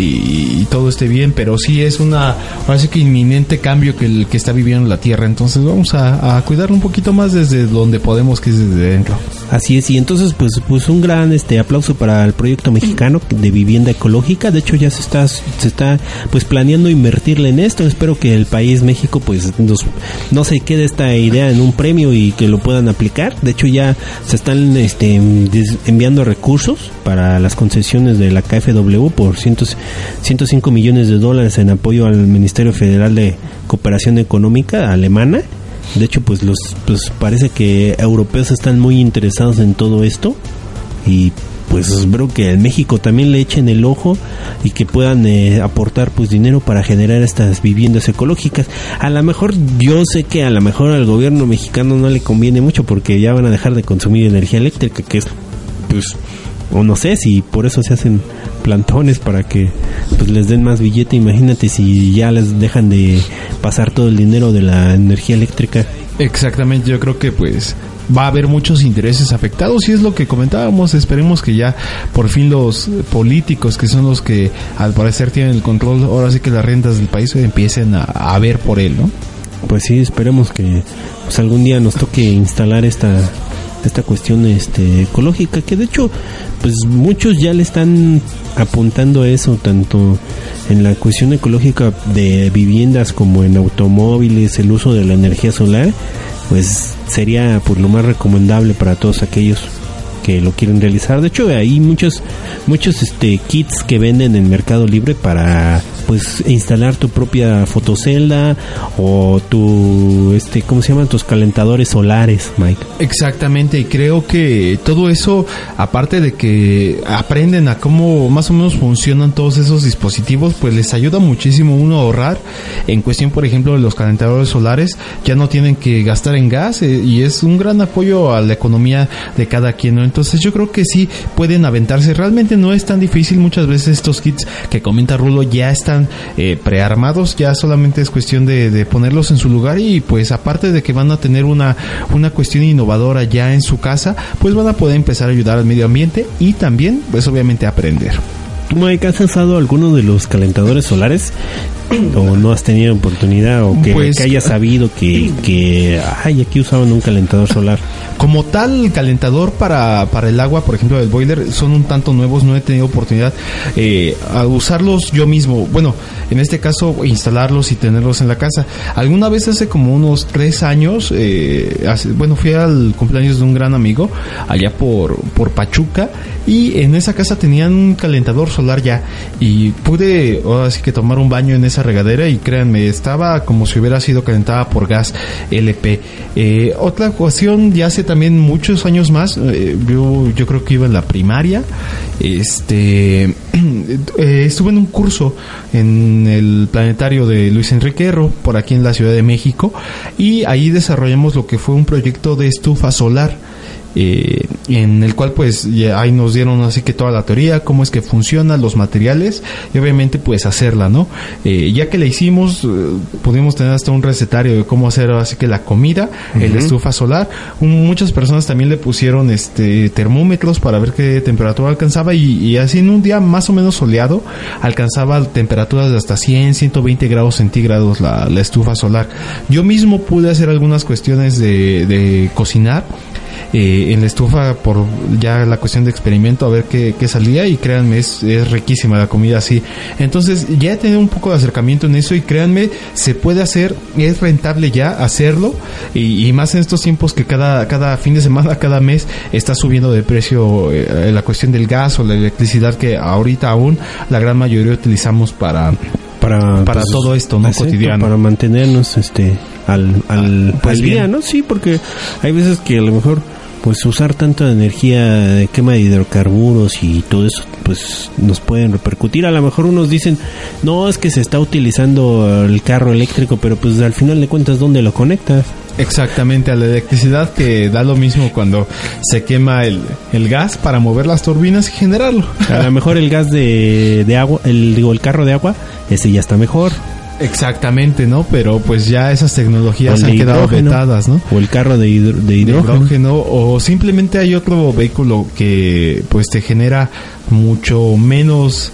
y todo esté bien, pero sí es una así que inminente cambio que el que está viviendo la Tierra, entonces vamos a, a cuidar un poquito más desde donde podemos, que es desde dentro. Así es, y entonces pues pues un gran este aplauso para el proyecto mexicano de vivienda ecológica. De hecho ya se está se está pues planeando invertirle en esto. Espero que el país México pues nos, no se quede esta idea en un premio y que lo puedan aplicar. De hecho ya se están este enviando recursos para las concesiones de la KfW por cientos, 105 millones de dólares en apoyo al Ministerio Federal de Cooperación Económica alemana. De hecho, pues los pues parece que europeos están muy interesados en todo esto y pues espero que en México también le echen el ojo y que puedan eh, aportar pues dinero para generar estas viviendas ecológicas. A lo mejor yo sé que a lo mejor al gobierno mexicano no le conviene mucho porque ya van a dejar de consumir energía eléctrica, que es pues o no sé si por eso se hacen plantones para que pues les den más billete imagínate si ya les dejan de pasar todo el dinero de la energía eléctrica Exactamente, yo creo que pues va a haber muchos intereses afectados y es lo que comentábamos, esperemos que ya por fin los políticos que son los que al parecer tienen el control, ahora sí que las rentas del país empiecen a, a ver por él, ¿no? pues sí esperemos que pues algún día nos toque instalar esta esta cuestión este ecológica que de hecho pues muchos ya le están apuntando a eso tanto en la cuestión ecológica de viviendas como en automóviles el uso de la energía solar pues sería pues lo más recomendable para todos aquellos que lo quieren realizar. De hecho, hay muchos muchos este kits que venden en Mercado Libre para pues instalar tu propia fotocelda o tu este ¿cómo se llaman? tus calentadores solares, Mike. Exactamente, y creo que todo eso, aparte de que aprenden a cómo más o menos funcionan todos esos dispositivos, pues les ayuda muchísimo uno a ahorrar. En cuestión, por ejemplo, de los calentadores solares, ya no tienen que gastar en gas eh, y es un gran apoyo a la economía de cada quien. Entonces yo creo que sí pueden aventarse. Realmente no es tan difícil. Muchas veces estos kits que comenta Rulo ya están eh, prearmados, ya solamente es cuestión de, de ponerlos en su lugar y pues aparte de que van a tener una, una cuestión innovadora ya en su casa, pues van a poder empezar a ayudar al medio ambiente y también pues obviamente aprender. ¿Tú, has usado alguno de los calentadores solares? ¿O no has tenido oportunidad? ¿O que, Pues- que hayas sabido que, que, ay, aquí usaban un calentador solar? Como tal, calentador para, para el agua, por ejemplo, del boiler, son un tanto nuevos, no he tenido oportunidad eh, a usarlos yo mismo. Bueno, en este caso, instalarlos y tenerlos en la casa. Alguna vez hace como unos tres años, eh, hace- bueno, fui al cumpleaños de un gran amigo allá por, por Pachuca y en esa casa tenían un calentador solar ya y pude ahora sí que tomar un baño en esa regadera y créanme, estaba como si hubiera sido calentada por gas LP. Eh, otra ocasión, ya hace también muchos años más, eh, yo, yo creo que iba en la primaria, este, eh, estuve en un curso en el planetario de Luis Enrique Erro, por aquí en la Ciudad de México, y ahí desarrollamos lo que fue un proyecto de estufa solar eh, en el cual pues ya ahí nos dieron así que toda la teoría, cómo es que funcionan los materiales y obviamente pues hacerla, ¿no? Eh, ya que la hicimos, eh, pudimos tener hasta un recetario de cómo hacer así que la comida, el estufa solar. Un- muchas personas también le pusieron este termómetros para ver qué temperatura alcanzaba y, y así en un día más o menos soleado alcanzaba temperaturas de hasta 100, 120 grados centígrados la, la estufa solar. Yo mismo pude hacer algunas cuestiones de, de cocinar eh, en la estufa por ya la cuestión de experimento a ver qué, qué salía y créanme es, es riquísima la comida así entonces ya he tenido un poco de acercamiento en eso y créanme se puede hacer es rentable ya hacerlo y, y más en estos tiempos que cada cada fin de semana cada mes está subiendo de precio eh, la cuestión del gas o la electricidad que ahorita aún la gran mayoría utilizamos para Para, Para todo esto, ¿no? Cotidiano. Para mantenernos este al, al, pues al día. ¿no? Sí, porque hay veces que a lo mejor pues usar tanta energía de quema de hidrocarburos y todo eso pues nos pueden repercutir. A lo mejor unos dicen no es que se está utilizando el carro eléctrico pero pues al final de cuentas dónde lo conectas Exactamente, a la electricidad que da lo mismo cuando se quema el, el gas para mover las turbinas y generarlo. a lo mejor el gas de, de agua el digo el carro de agua ese ya está mejor Exactamente, ¿no? Pero pues ya esas tecnologías han quedado vetadas, ¿no? o el carro de, hidro- de De hidrógeno o simplemente hay otro vehículo que pues te genera mucho menos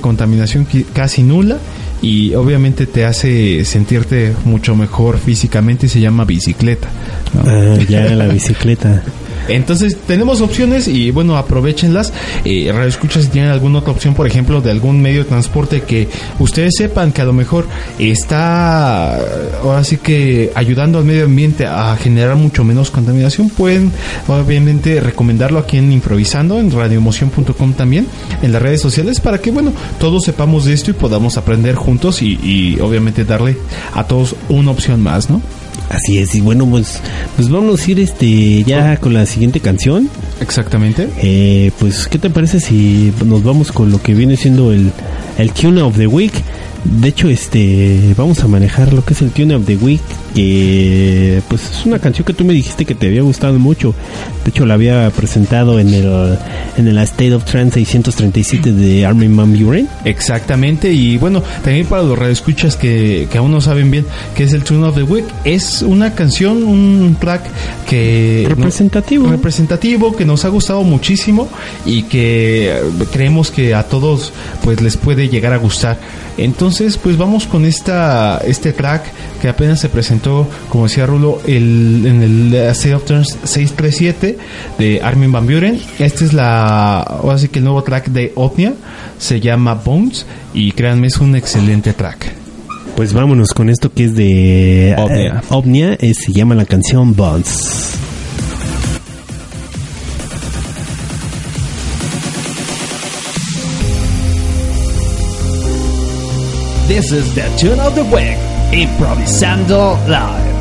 contaminación casi nula y obviamente te hace sentirte mucho mejor físicamente y se llama bicicleta. ¿no? Ah, ya la bicicleta Entonces tenemos opciones y bueno, aprovechenlas. Eh, Escucha si tienen alguna otra opción, por ejemplo, de algún medio de transporte que ustedes sepan que a lo mejor está ahora sí que ayudando al medio ambiente a generar mucho menos contaminación, pueden obviamente recomendarlo aquí en Improvisando, en radioemoción.com también, en las redes sociales, para que bueno, todos sepamos de esto y podamos aprender juntos y obviamente darle a todos una opción más, ¿no? Así es, y bueno, pues, pues vamos a ir este ya con la siguiente canción. Exactamente. Eh, pues, ¿qué te parece si nos vamos con lo que viene siendo el, el Tune of the Week? De hecho, este, vamos a manejar lo que es el Tune of the Week, que pues es una canción que tú me dijiste que te había gustado mucho. De hecho, la había presentado en el, en el State of Trance 637 de Armin Van Buren. Exactamente, y bueno, también para los radioescuchas que, que aún no saben bien qué es el Tune of the Week, es una canción, un track que... Representativo. representativo, que nos ha gustado muchísimo y que eh, creemos que a todos pues les puede llegar a gustar. Entonces, pues vamos con esta este track que apenas se presentó, como decía Rulo, el, en el State of Trance 637 de Armin Van Buren. Este es la, ahora sí que el nuevo track de Otnia, se llama Bones y créanme es un excelente track. Pues vámonos con esto que es de Ovnia. eh, Ovnia, eh, se llama la canción Bonds. This is the tune of the week, Improvisando Live.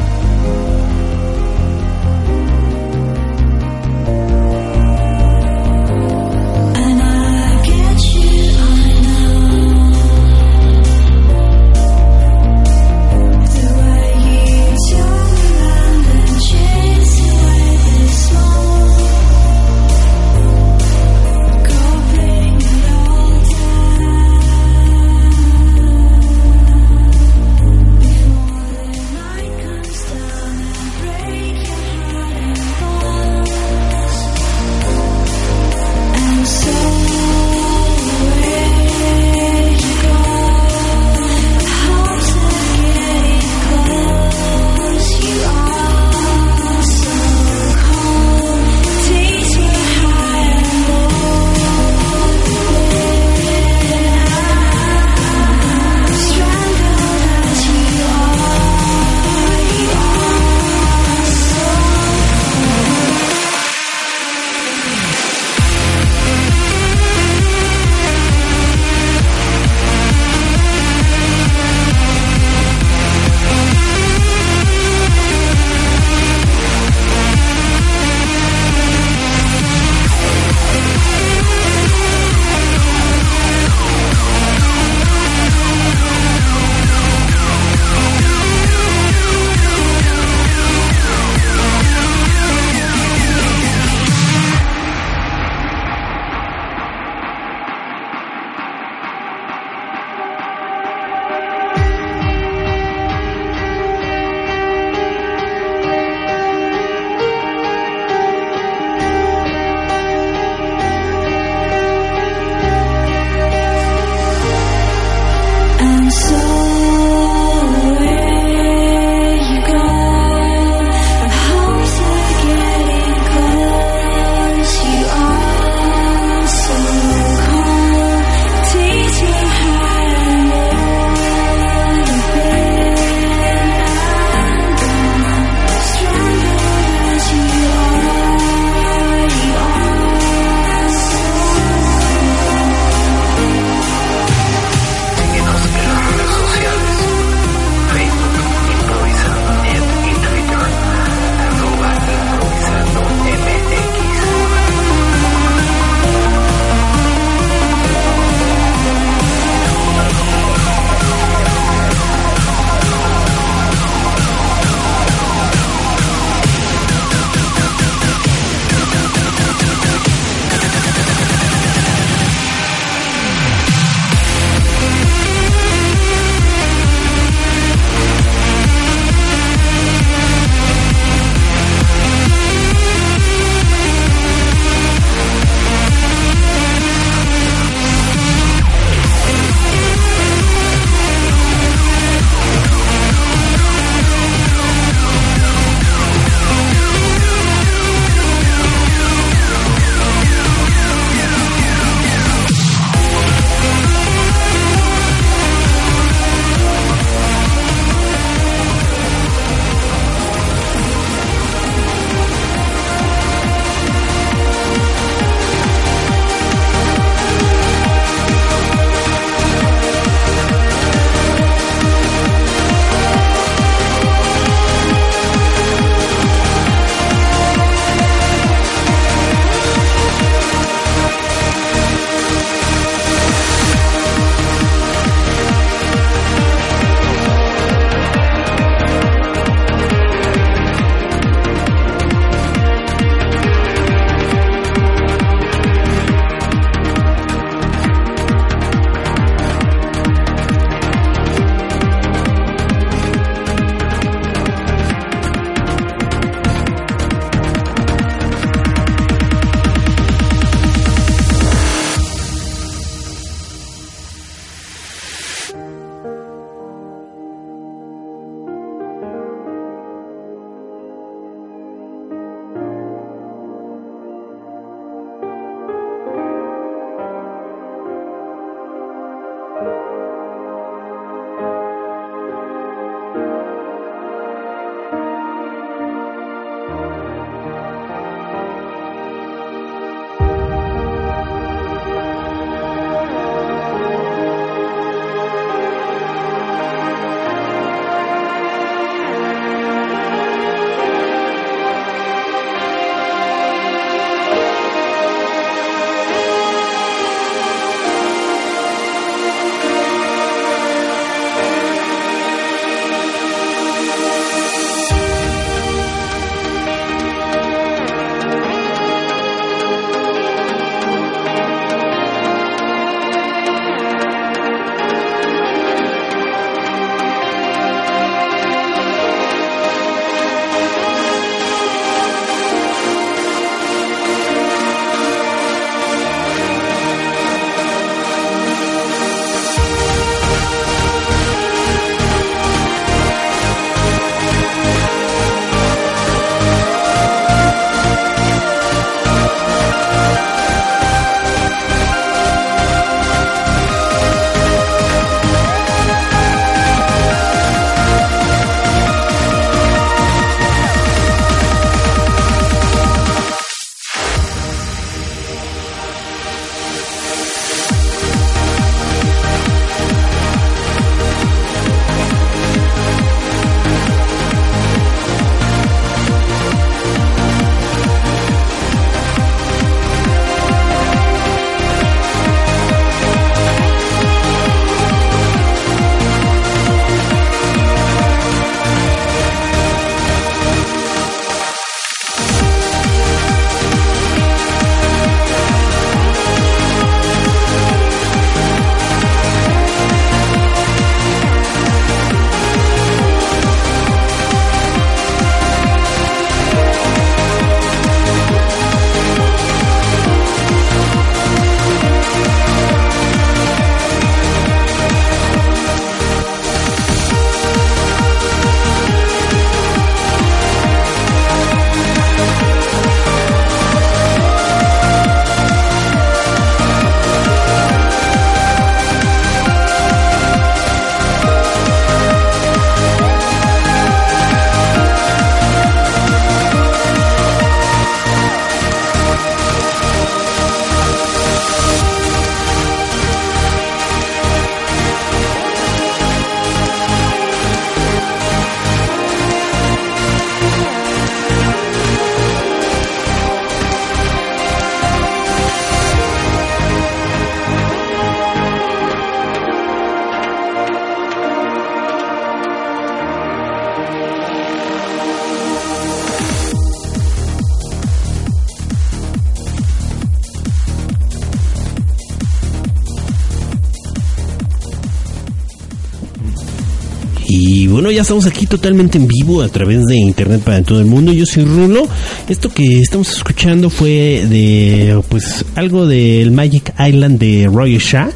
Ya estamos aquí totalmente en vivo a través de internet para todo el mundo. Yo soy Rulo. Esto que estamos escuchando fue de, pues, algo del Magic Island de Roy Shah.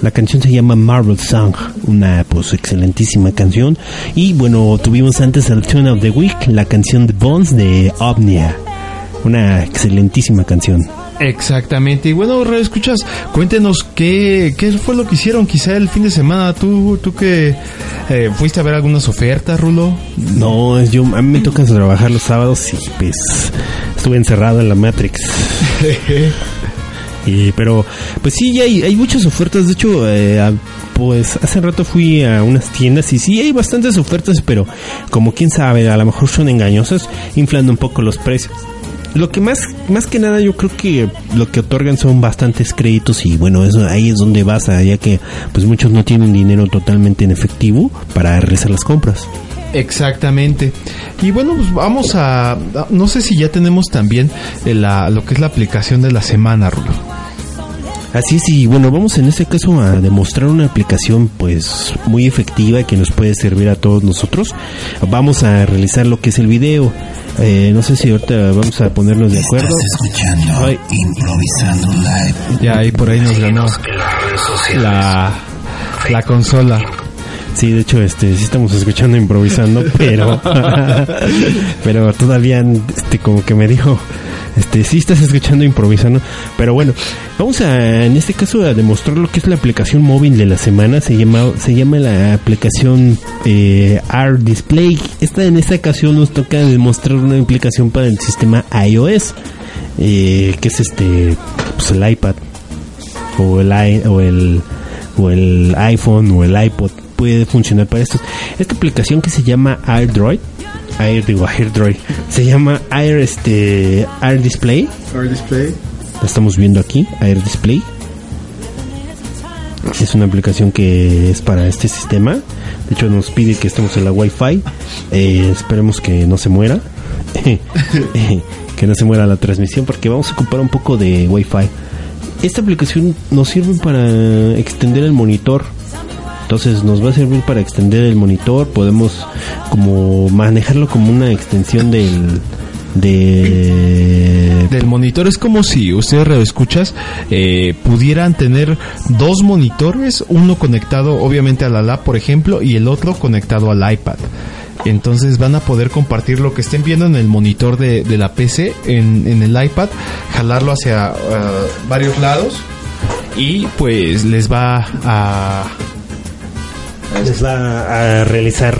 La canción se llama Marvel Song, una pues excelentísima canción. Y bueno, tuvimos antes el Tune of the Week, la canción de Bones de Omnia. Una excelentísima canción. Exactamente. Y bueno, escuchas, cuéntenos qué, qué fue lo que hicieron quizá el fin de semana. Tú, tú que eh, fuiste a ver algunas ofertas, Rulo. No, yo a mí me toca trabajar los sábados y pues estuve encerrado en la Matrix. Y, pero pues sí, hay, hay muchas ofertas. De hecho, eh, a- pues hace rato fui a unas tiendas y sí hay bastantes ofertas, pero como quién sabe, a lo mejor son engañosas, inflando un poco los precios. Lo que más, más que nada yo creo que lo que otorgan son bastantes créditos y bueno, eso ahí es donde basa, ya que pues muchos no tienen dinero totalmente en efectivo para realizar las compras. Exactamente. Y bueno, pues vamos a... a- No sé si ya tenemos también eh, la, lo que es la aplicación de la semana, Rulo. Así es, y bueno, vamos en este caso a demostrar una aplicación pues muy efectiva y que nos puede servir a todos nosotros. Vamos a realizar lo que es el video. Eh, no sé si ahorita vamos a ponernos de acuerdo. Estás escuchando Ay. Improvisando Live. Ya ahí por ahí nos ganó la, la consola. Sí, de hecho, este, sí estamos escuchando improvisando, pero, pero todavía, este, como que me dijo, este, sí estás escuchando improvisando, pero bueno, vamos a, en este caso, a demostrar lo que es la aplicación móvil de la semana, se llama, se llama la aplicación, eh, Art Display. Esta, en esta ocasión nos toca demostrar una aplicación para el sistema iOS, eh, que es este, pues el iPad o el o el o el iPhone o el iPod puede funcionar para esto. Esta aplicación que se llama AirDroid, Air digo AirDroid, se llama Air este Air Display. La estamos viendo aquí, Air Display. Es una aplicación que es para este sistema. De hecho nos pide que estemos en la Wi-Fi. Eh, esperemos que no se muera. que no se muera la transmisión porque vamos a ocupar un poco de Wi-Fi. Esta aplicación nos sirve para extender el monitor. Entonces nos va a servir para extender el monitor. Podemos como manejarlo como una extensión del de Del monitor es como si ustedes radioescuchas eh, pudieran tener dos monitores, uno conectado obviamente a la lab, por ejemplo, y el otro conectado al iPad. Entonces van a poder compartir lo que estén viendo en el monitor de, la PC, en, en el iPad, jalarlo hacia eh, varios lados y pues les va a... les va a realizar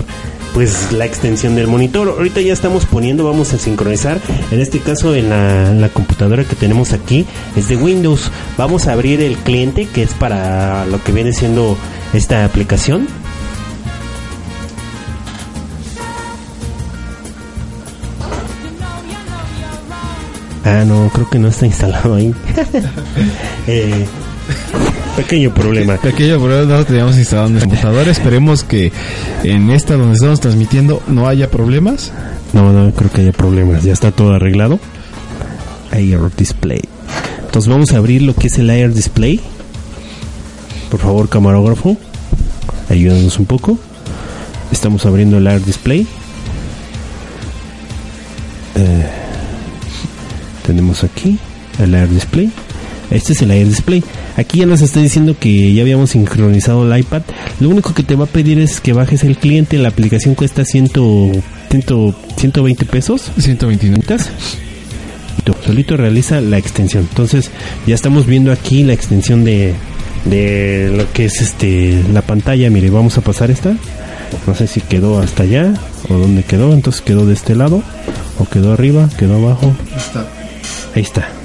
pues la extensión del monitor. Ahorita ya estamos poniendo, vamos a sincronizar. En este caso en la, en la computadora que tenemos aquí es de Windows. Vamos a abrir el cliente que es para lo que viene siendo esta aplicación. Ah, no, creo que no está instalado ahí. Eh, pequeño problema. Pequeño problema, no teníamos instalado en el computador. Esperemos que en esta donde estamos transmitiendo no haya problemas. No, no creo que haya problemas. Ya está todo arreglado. Air Display. Entonces vamos a abrir lo que es el Air Display. Por favor, camarógrafo. Ayúdanos un poco. Estamos abriendo el Air Display. Eh, tenemos aquí el Air Display. Este es el Air Display. Aquí ya nos está diciendo que ya habíamos sincronizado el iPad. Lo único que te va a pedir es que bajes el cliente. La aplicación cuesta 100, 100 120 pesos. 129. Necesitas. Y tú solito realiza la extensión. Entonces ya estamos viendo aquí la extensión de, de lo que es este la pantalla. Mire, vamos a pasar esta. No sé si quedó hasta allá o dónde quedó. Entonces quedó de este lado o quedó arriba, quedó abajo. Ahí está.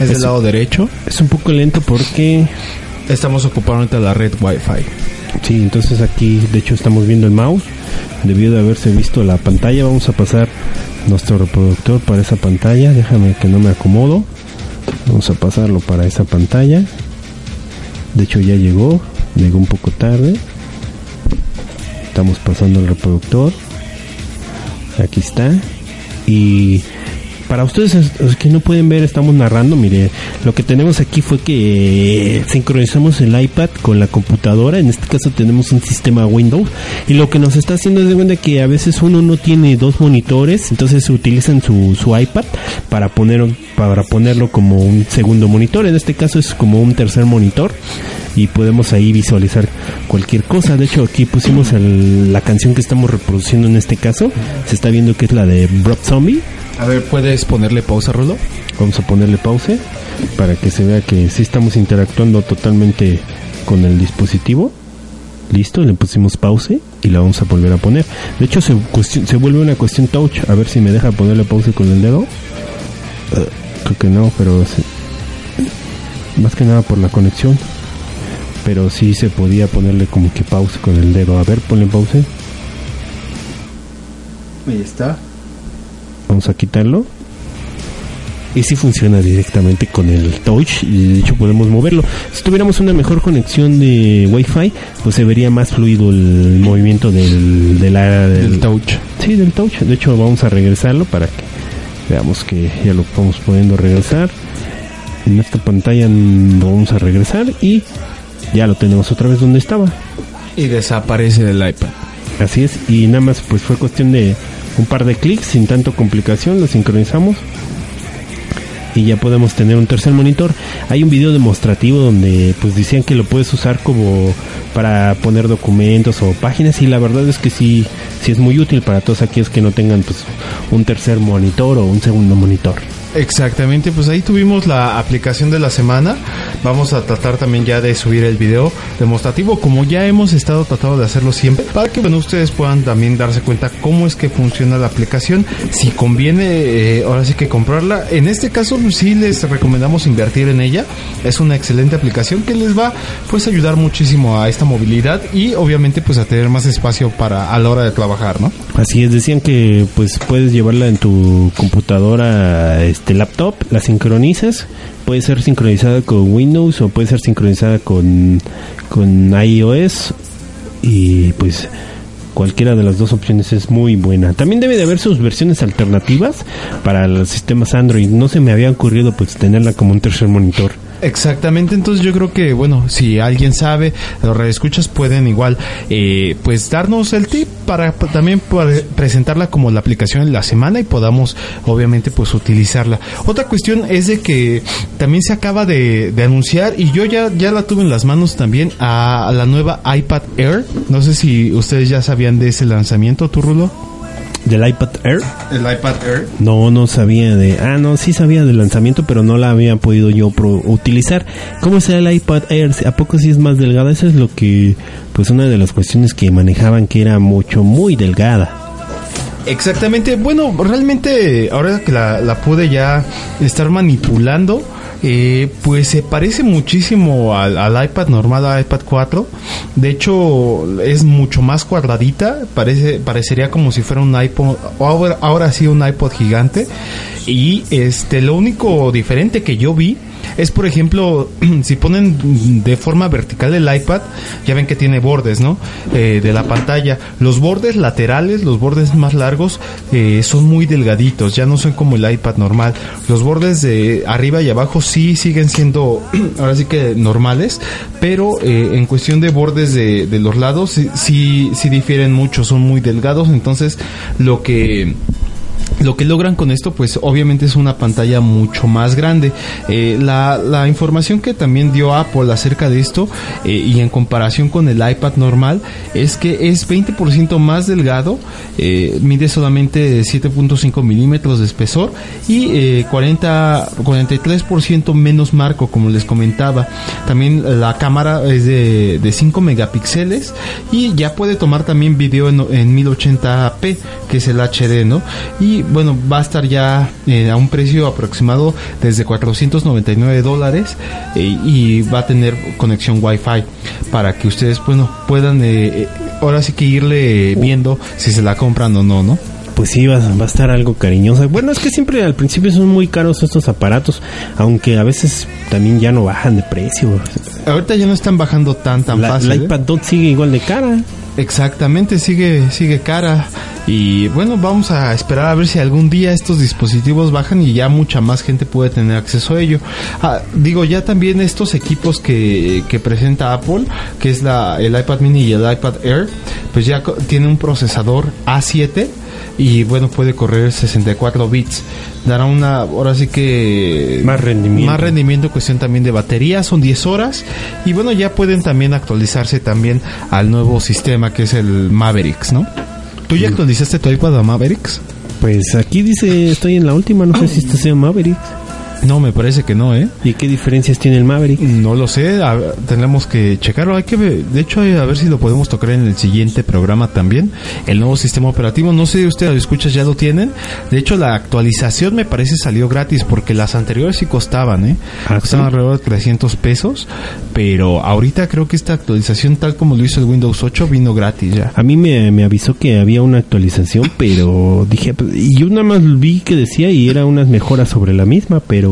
Es del lado derecho. Es un poco lento porque Estamos ocupando ahorita la red Wi-Fi. Sí, entonces aquí de hecho estamos viendo el mouse. Debió de haberse visto la pantalla. Vamos a pasar nuestro reproductor para esa pantalla. Déjame que no me acomodo. Vamos a pasarlo para esa pantalla. De hecho ya llegó. Llegó un poco tarde. Estamos pasando el reproductor. Aquí está. Y para ustedes que no pueden ver, estamos narrando, mire, lo que tenemos aquí fue que sincronizamos el iPad con la computadora, en este caso tenemos un sistema Windows, y lo que nos está haciendo es de cuenta que a veces uno no tiene dos monitores, entonces utilizan su, su iPad para poner para ponerlo como un segundo monitor, en este caso es como un tercer monitor y podemos ahí visualizar cualquier cosa. De hecho, aquí pusimos el- la canción que estamos reproduciendo en este caso. Se está viendo que es la de Rob Zombie. A ver, ¿puedes ponerle pausa, Rolo? Vamos a ponerle pause para que se vea que sí estamos interactuando totalmente con el dispositivo. Listo, le pusimos pause y la vamos a volver a poner. De hecho, se, se vuelve una cuestión touch. A ver si me deja ponerle pause con el dedo. Eh, creo que no, pero sí. más que nada por la conexión. Pero sí se podía ponerle como que pause con el dedo. A ver, ponle pause. Ahí está. Vamos a quitarlo. Y si funciona directamente con el touch y de hecho podemos moverlo. Si tuviéramos una mejor conexión de Wi-Fi, pues se vería más fluido el movimiento del, de la- del, El touch. Sí, del touch. De hecho vamos a regresarlo para que veamos que ya lo estamos pudiendo regresar. En esta pantalla lo vamos a regresar y ya lo tenemos otra vez donde estaba. Y desaparece del iPad. Así es, y nada más pues fue cuestión de un par de clics sin tanto complicación, lo sincronizamos y ya podemos tener un tercer monitor. Hay un video demostrativo donde pues decían que lo puedes usar como para poner documentos o páginas y la verdad es que sí, sí es muy útil para todos aquellos que no tengan pues un tercer monitor o un segundo monitor. Exactamente, pues ahí tuvimos la aplicación de la semana. Vamos a tratar también ya de subir el video demostrativo, como ya hemos estado tratando de hacerlo siempre, para que bueno, ustedes puedan también darse cuenta cómo es que funciona la aplicación, si conviene eh, ahora sí que comprarla. En este caso sí les recomendamos invertir en ella. Es una excelente aplicación que les va pues ayudar muchísimo a esta movilidad y obviamente pues a tener más espacio para a la hora de trabajar, ¿no? Así es, decían que pues puedes llevarla en tu computadora, este laptop, la sincronizas, puede ser sincronizada con Windows o puede ser sincronizada con, con iOS y pues cualquiera de las dos opciones es muy buena. También debe de haber sus versiones alternativas para los sistemas Android. No se me había ocurrido pues tenerla como un tercer monitor. Exactamente, entonces yo creo que, bueno, si alguien sabe, los redescuchas pueden igual, eh, pues darnos el tip para también presentarla como la aplicación de la semana y podamos, obviamente, pues utilizarla. Otra cuestión es de que también se acaba de, de anunciar y yo ya, ya la tuve en las manos también a, a la nueva iPad Air. No sé si ustedes ya sabían de ese lanzamiento, tú, Rulo. Del iPad Air. El iPad Air. No, no sabía de... Ah, no, sí sabía del lanzamiento, pero no la había podido yo pro- utilizar. ¿Cómo será el iPad Air? ¿A poco sí es más delgada? Eso es lo que... Pues una de las cuestiones que manejaban que era mucho, muy delgada. Exactamente, bueno, realmente ahora que la, la pude ya estar manipulando, eh, pues se parece muchísimo al, al iPad normal, al iPad 4. De hecho, es mucho más cuadradita, parece, parecería como si fuera un iPod, ahora, ahora sí un iPod gigante. Y este, lo único diferente que yo vi es por ejemplo si ponen de forma vertical el iPad ya ven que tiene bordes no Eh, de la pantalla. Los bordes laterales los bordes más largos eh, son muy delgaditos ya no son como el iPad normal. Los bordes de arriba y abajo sí siguen siendo ahora sí que normales pero eh, en cuestión de bordes de, de los lados sí, sí sí difieren mucho son muy delgados. Entonces lo que lo que logran con esto, pues obviamente es una pantalla mucho más grande. Eh, la, información que también dio Apple acerca de esto eh, y en comparación con el iPad normal es que es 20% más delgado, eh, mide solamente 7.5 milímetros de espesor y eh, 40, 43% menos marco, como les comentaba. También la cámara es de, de 5 megapíxeles y ya puede tomar también video en, en 1080p, que es el HD, ¿no? Bueno, va a estar ya eh, a un precio aproximado desde 499 dólares eh, y va a tener conexión Wi-Fi para que ustedes, bueno, puedan eh, eh, ahora sí que irle viendo si se la compran o no, ¿no? Pues sí, va, va a estar algo cariñosa. Bueno, es que siempre al principio son muy caros estos aparatos, aunque a veces también ya no bajan de precio. Ahorita ya no están bajando tan tan La, fácil. la ¿eh? iPad 2 sigue igual de cara. Exactamente, sigue, sigue cara. Y bueno, vamos a esperar a ver si algún día estos dispositivos bajan y ya mucha más gente puede tener acceso a ello. Ah, digo, ya también estos equipos que, que presenta Apple, que es la, el iPad mini y el iPad Air, pues ya tiene un procesador A7 y bueno, puede correr 64 bits. Dará una, ahora sí que... Más rendimiento. Más rendimiento, cuestión también de batería, son 10 horas. Y bueno, ya pueden también actualizarse también al nuevo sistema que es el Mavericks, ¿no? ¿Tú ya actualizaste tu iPad a Mavericks? Pues aquí dice, estoy en la última, no sé si este sea Maverick. No, me parece que no, ¿eh? ¿Y qué diferencias tiene el Maverick? No lo sé, a- tendremos que checarlo. Hay que ver, de hecho, a ver si lo podemos tocar en el siguiente programa también. El nuevo sistema operativo, no sé si ustedes lo escuchas ya lo tienen. De hecho, la actualización me parece salió gratis porque las anteriores sí costaban, ¿eh? Ah, costaban ¿sí? alrededor de 300 pesos, pero ahorita creo que esta actualización, tal como lo hizo el Windows 8, vino gratis ya. A mí me, me avisó que había una actualización, pero dije, pues, y yo nada más vi que decía y era unas mejoras sobre la misma, pero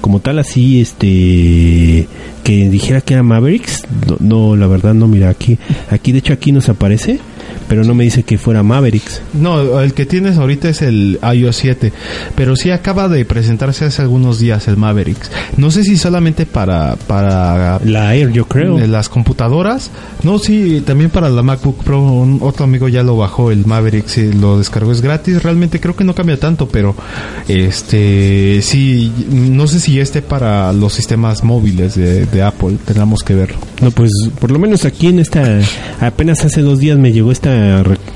como tal así, este, que dijera que era Mavericks, no, no, la verdad no, mira, aquí, aquí de hecho aquí nos aparece, pero no me dice que fuera Mavericks. No, el que tienes ahorita es el iOS 7, pero sí acaba de presentarse hace algunos días el Mavericks. No sé si solamente para para La Air, yo creo. de las computadoras. No, sí, también para la MacBook Pro. Un- otro amigo ya lo bajó el Mavericks y lo descargó. Es gratis. Realmente creo que no cambia tanto, pero este sí, no sé si ya esté para los sistemas móviles de, de Apple. Tendremos que verlo. No, pues por lo menos aquí en esta, apenas hace dos días me llegó esta,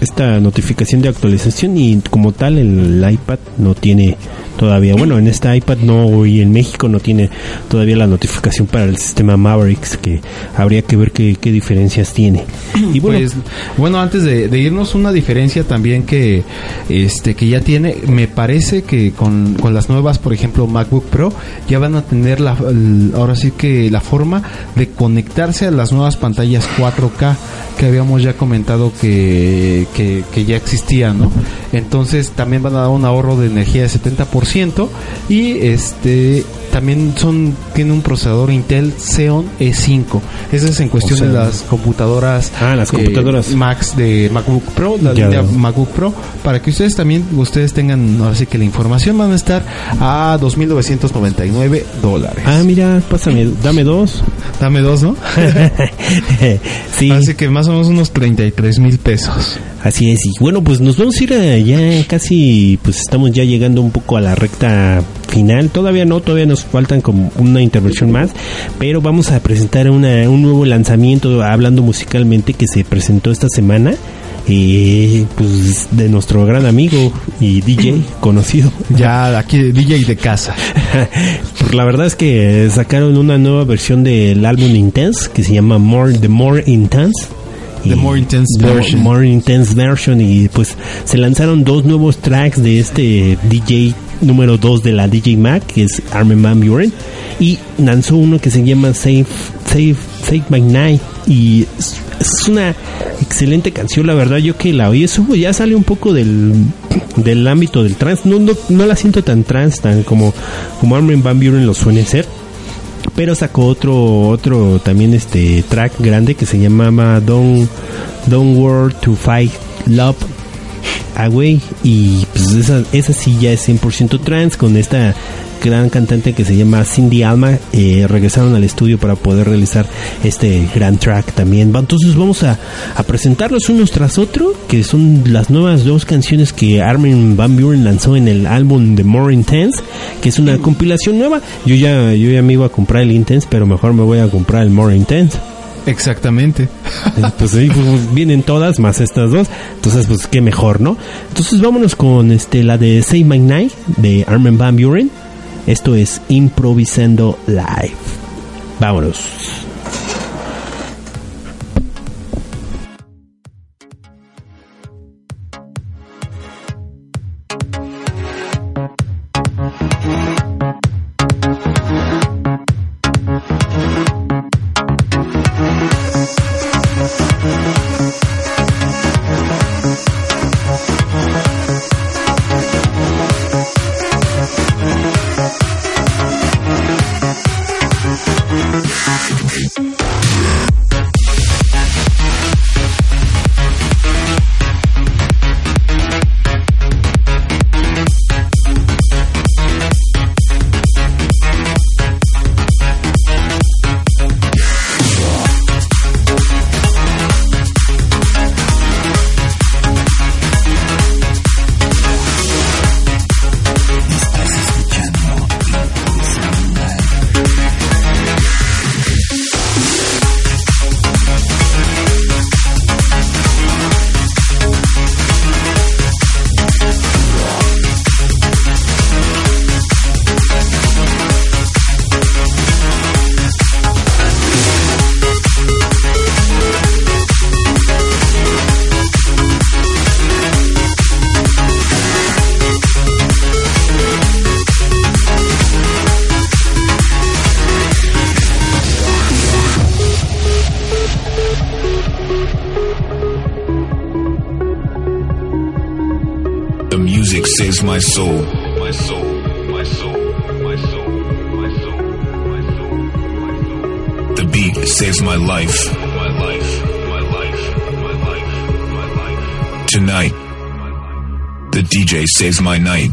esta notificación de actualización y como tal el iPad no tiene todavía, bueno, en esta iPad no y en México no tiene todavía la notificación para el sistema Mavericks que habría que ver qué, qué diferencias tiene. Y bueno, Pues, bueno, antes de, irnos, una diferencia también que este que ya tiene, me parece que con, con las nuevas, por ejemplo, MacBook Pro, ya van a tener la, ahora sí que la forma de conectarse a las nuevas pantallas 4K que habíamos ya comentado que, que, que ya existían, ¿no? Entonces también van a dar un ahorro de energía de 70% y este también son tiene un procesador Intel Xeon E5. Esa es en cuestión O sea, de las computadoras Ah, las computadoras. eh, Max de MacBook Pro, la Ya línea veo. MacBook Pro, para que ustedes también ustedes tengan ahora sí que la información van a estar a 2.999 dólares. ah, mira, pásame, dame dos. Dame dos, ¿no? sí. Así que más o menos unos 33 mil pesos. Así es, y bueno, pues nos vamos a ir a ya casi, pues estamos ya llegando un poco a la recta final. Todavía no, todavía nos faltan como una intervención más, pero vamos a presentar una, un nuevo lanzamiento, hablando musicalmente, que se presentó esta semana. eh, pues de nuestro gran amigo y DJ conocido Ya aquí DJ de casa. Pues la verdad es que sacaron una nueva versión del álbum Intense que se llama More The More Intense. The More Intense Version. More Intense Version. Y pues se lanzaron dos nuevos tracks de este DJ número 2 de la DJ Mac que es Armin Van Buren y lanzó uno que se llama Save Save Save My Night. Y es, una excelente canción la verdad. Yo que la oí eso ya sale un poco del del ámbito del trance. No, no, no la siento tan trance tan como como Armin Van Buren lo suele ser pero sacó otro otro también este track grande que se llamaba Don't Don't World to Fight Love Away. Y pues esa, esa sí ya es 100% trans con esta gran cantante que se llama Cindy Alma eh, regresaron al estudio para poder realizar este gran track también. Entonces vamos a, a presentarlos unos tras otro que son las nuevas dos canciones que Armin Van Buren lanzó en el álbum The More Intense que es una compilación nueva. Yo ya yo ya me iba a comprar el Intense pero mejor me voy a comprar el More Intense. Exactamente. pues ahí pues, vienen todas más estas dos. Entonces pues qué mejor no entonces vámonos con este la de Save My Night de Armin Van Buren esto es improvisando live. Vámonos my soul, my soul, my soul, my soul, my soul, my soul, my soul. The beat saves my life, my life, my life, my life, my life. Tonight, the DJ saves my night.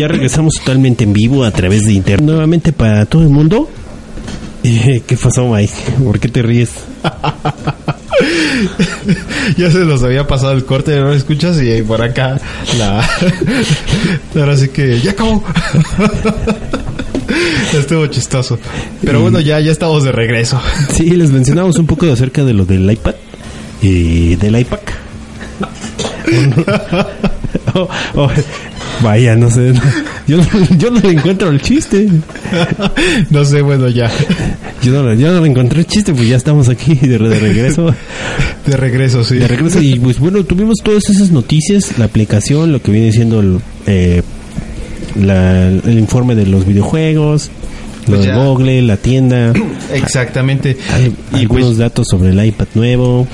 Ya regresamos totalmente en vivo a través de internet. Nuevamente para todo el mundo. Eh, ¿Qué pasó, Mike? ¿Por qué te ríes? ya se nos había pasado el corte, ¿no escuchas? Y por acá la... Ahora sí que ya acabó. Estuvo chistoso. Pero bueno, ya, ya estamos de regreso. Sí, les mencionamos un poco acerca de lo del iPad y del iPad. Oh, oh, vaya, no sé. Yo, no- yo no le encuentro el chiste. No sé, bueno, ya. Yo no, le- yo no le encontré el chiste, pues ya estamos aquí de, de regreso. De regreso, sí. De regreso. Y pues bueno, tuvimos todas esas noticias, la aplicación, lo que viene siendo el, eh, la- el informe de los videojuegos, lo Pues de. Google, la tienda, Exactamente. hay Y algunos pues datos sobre el iPad nuevo,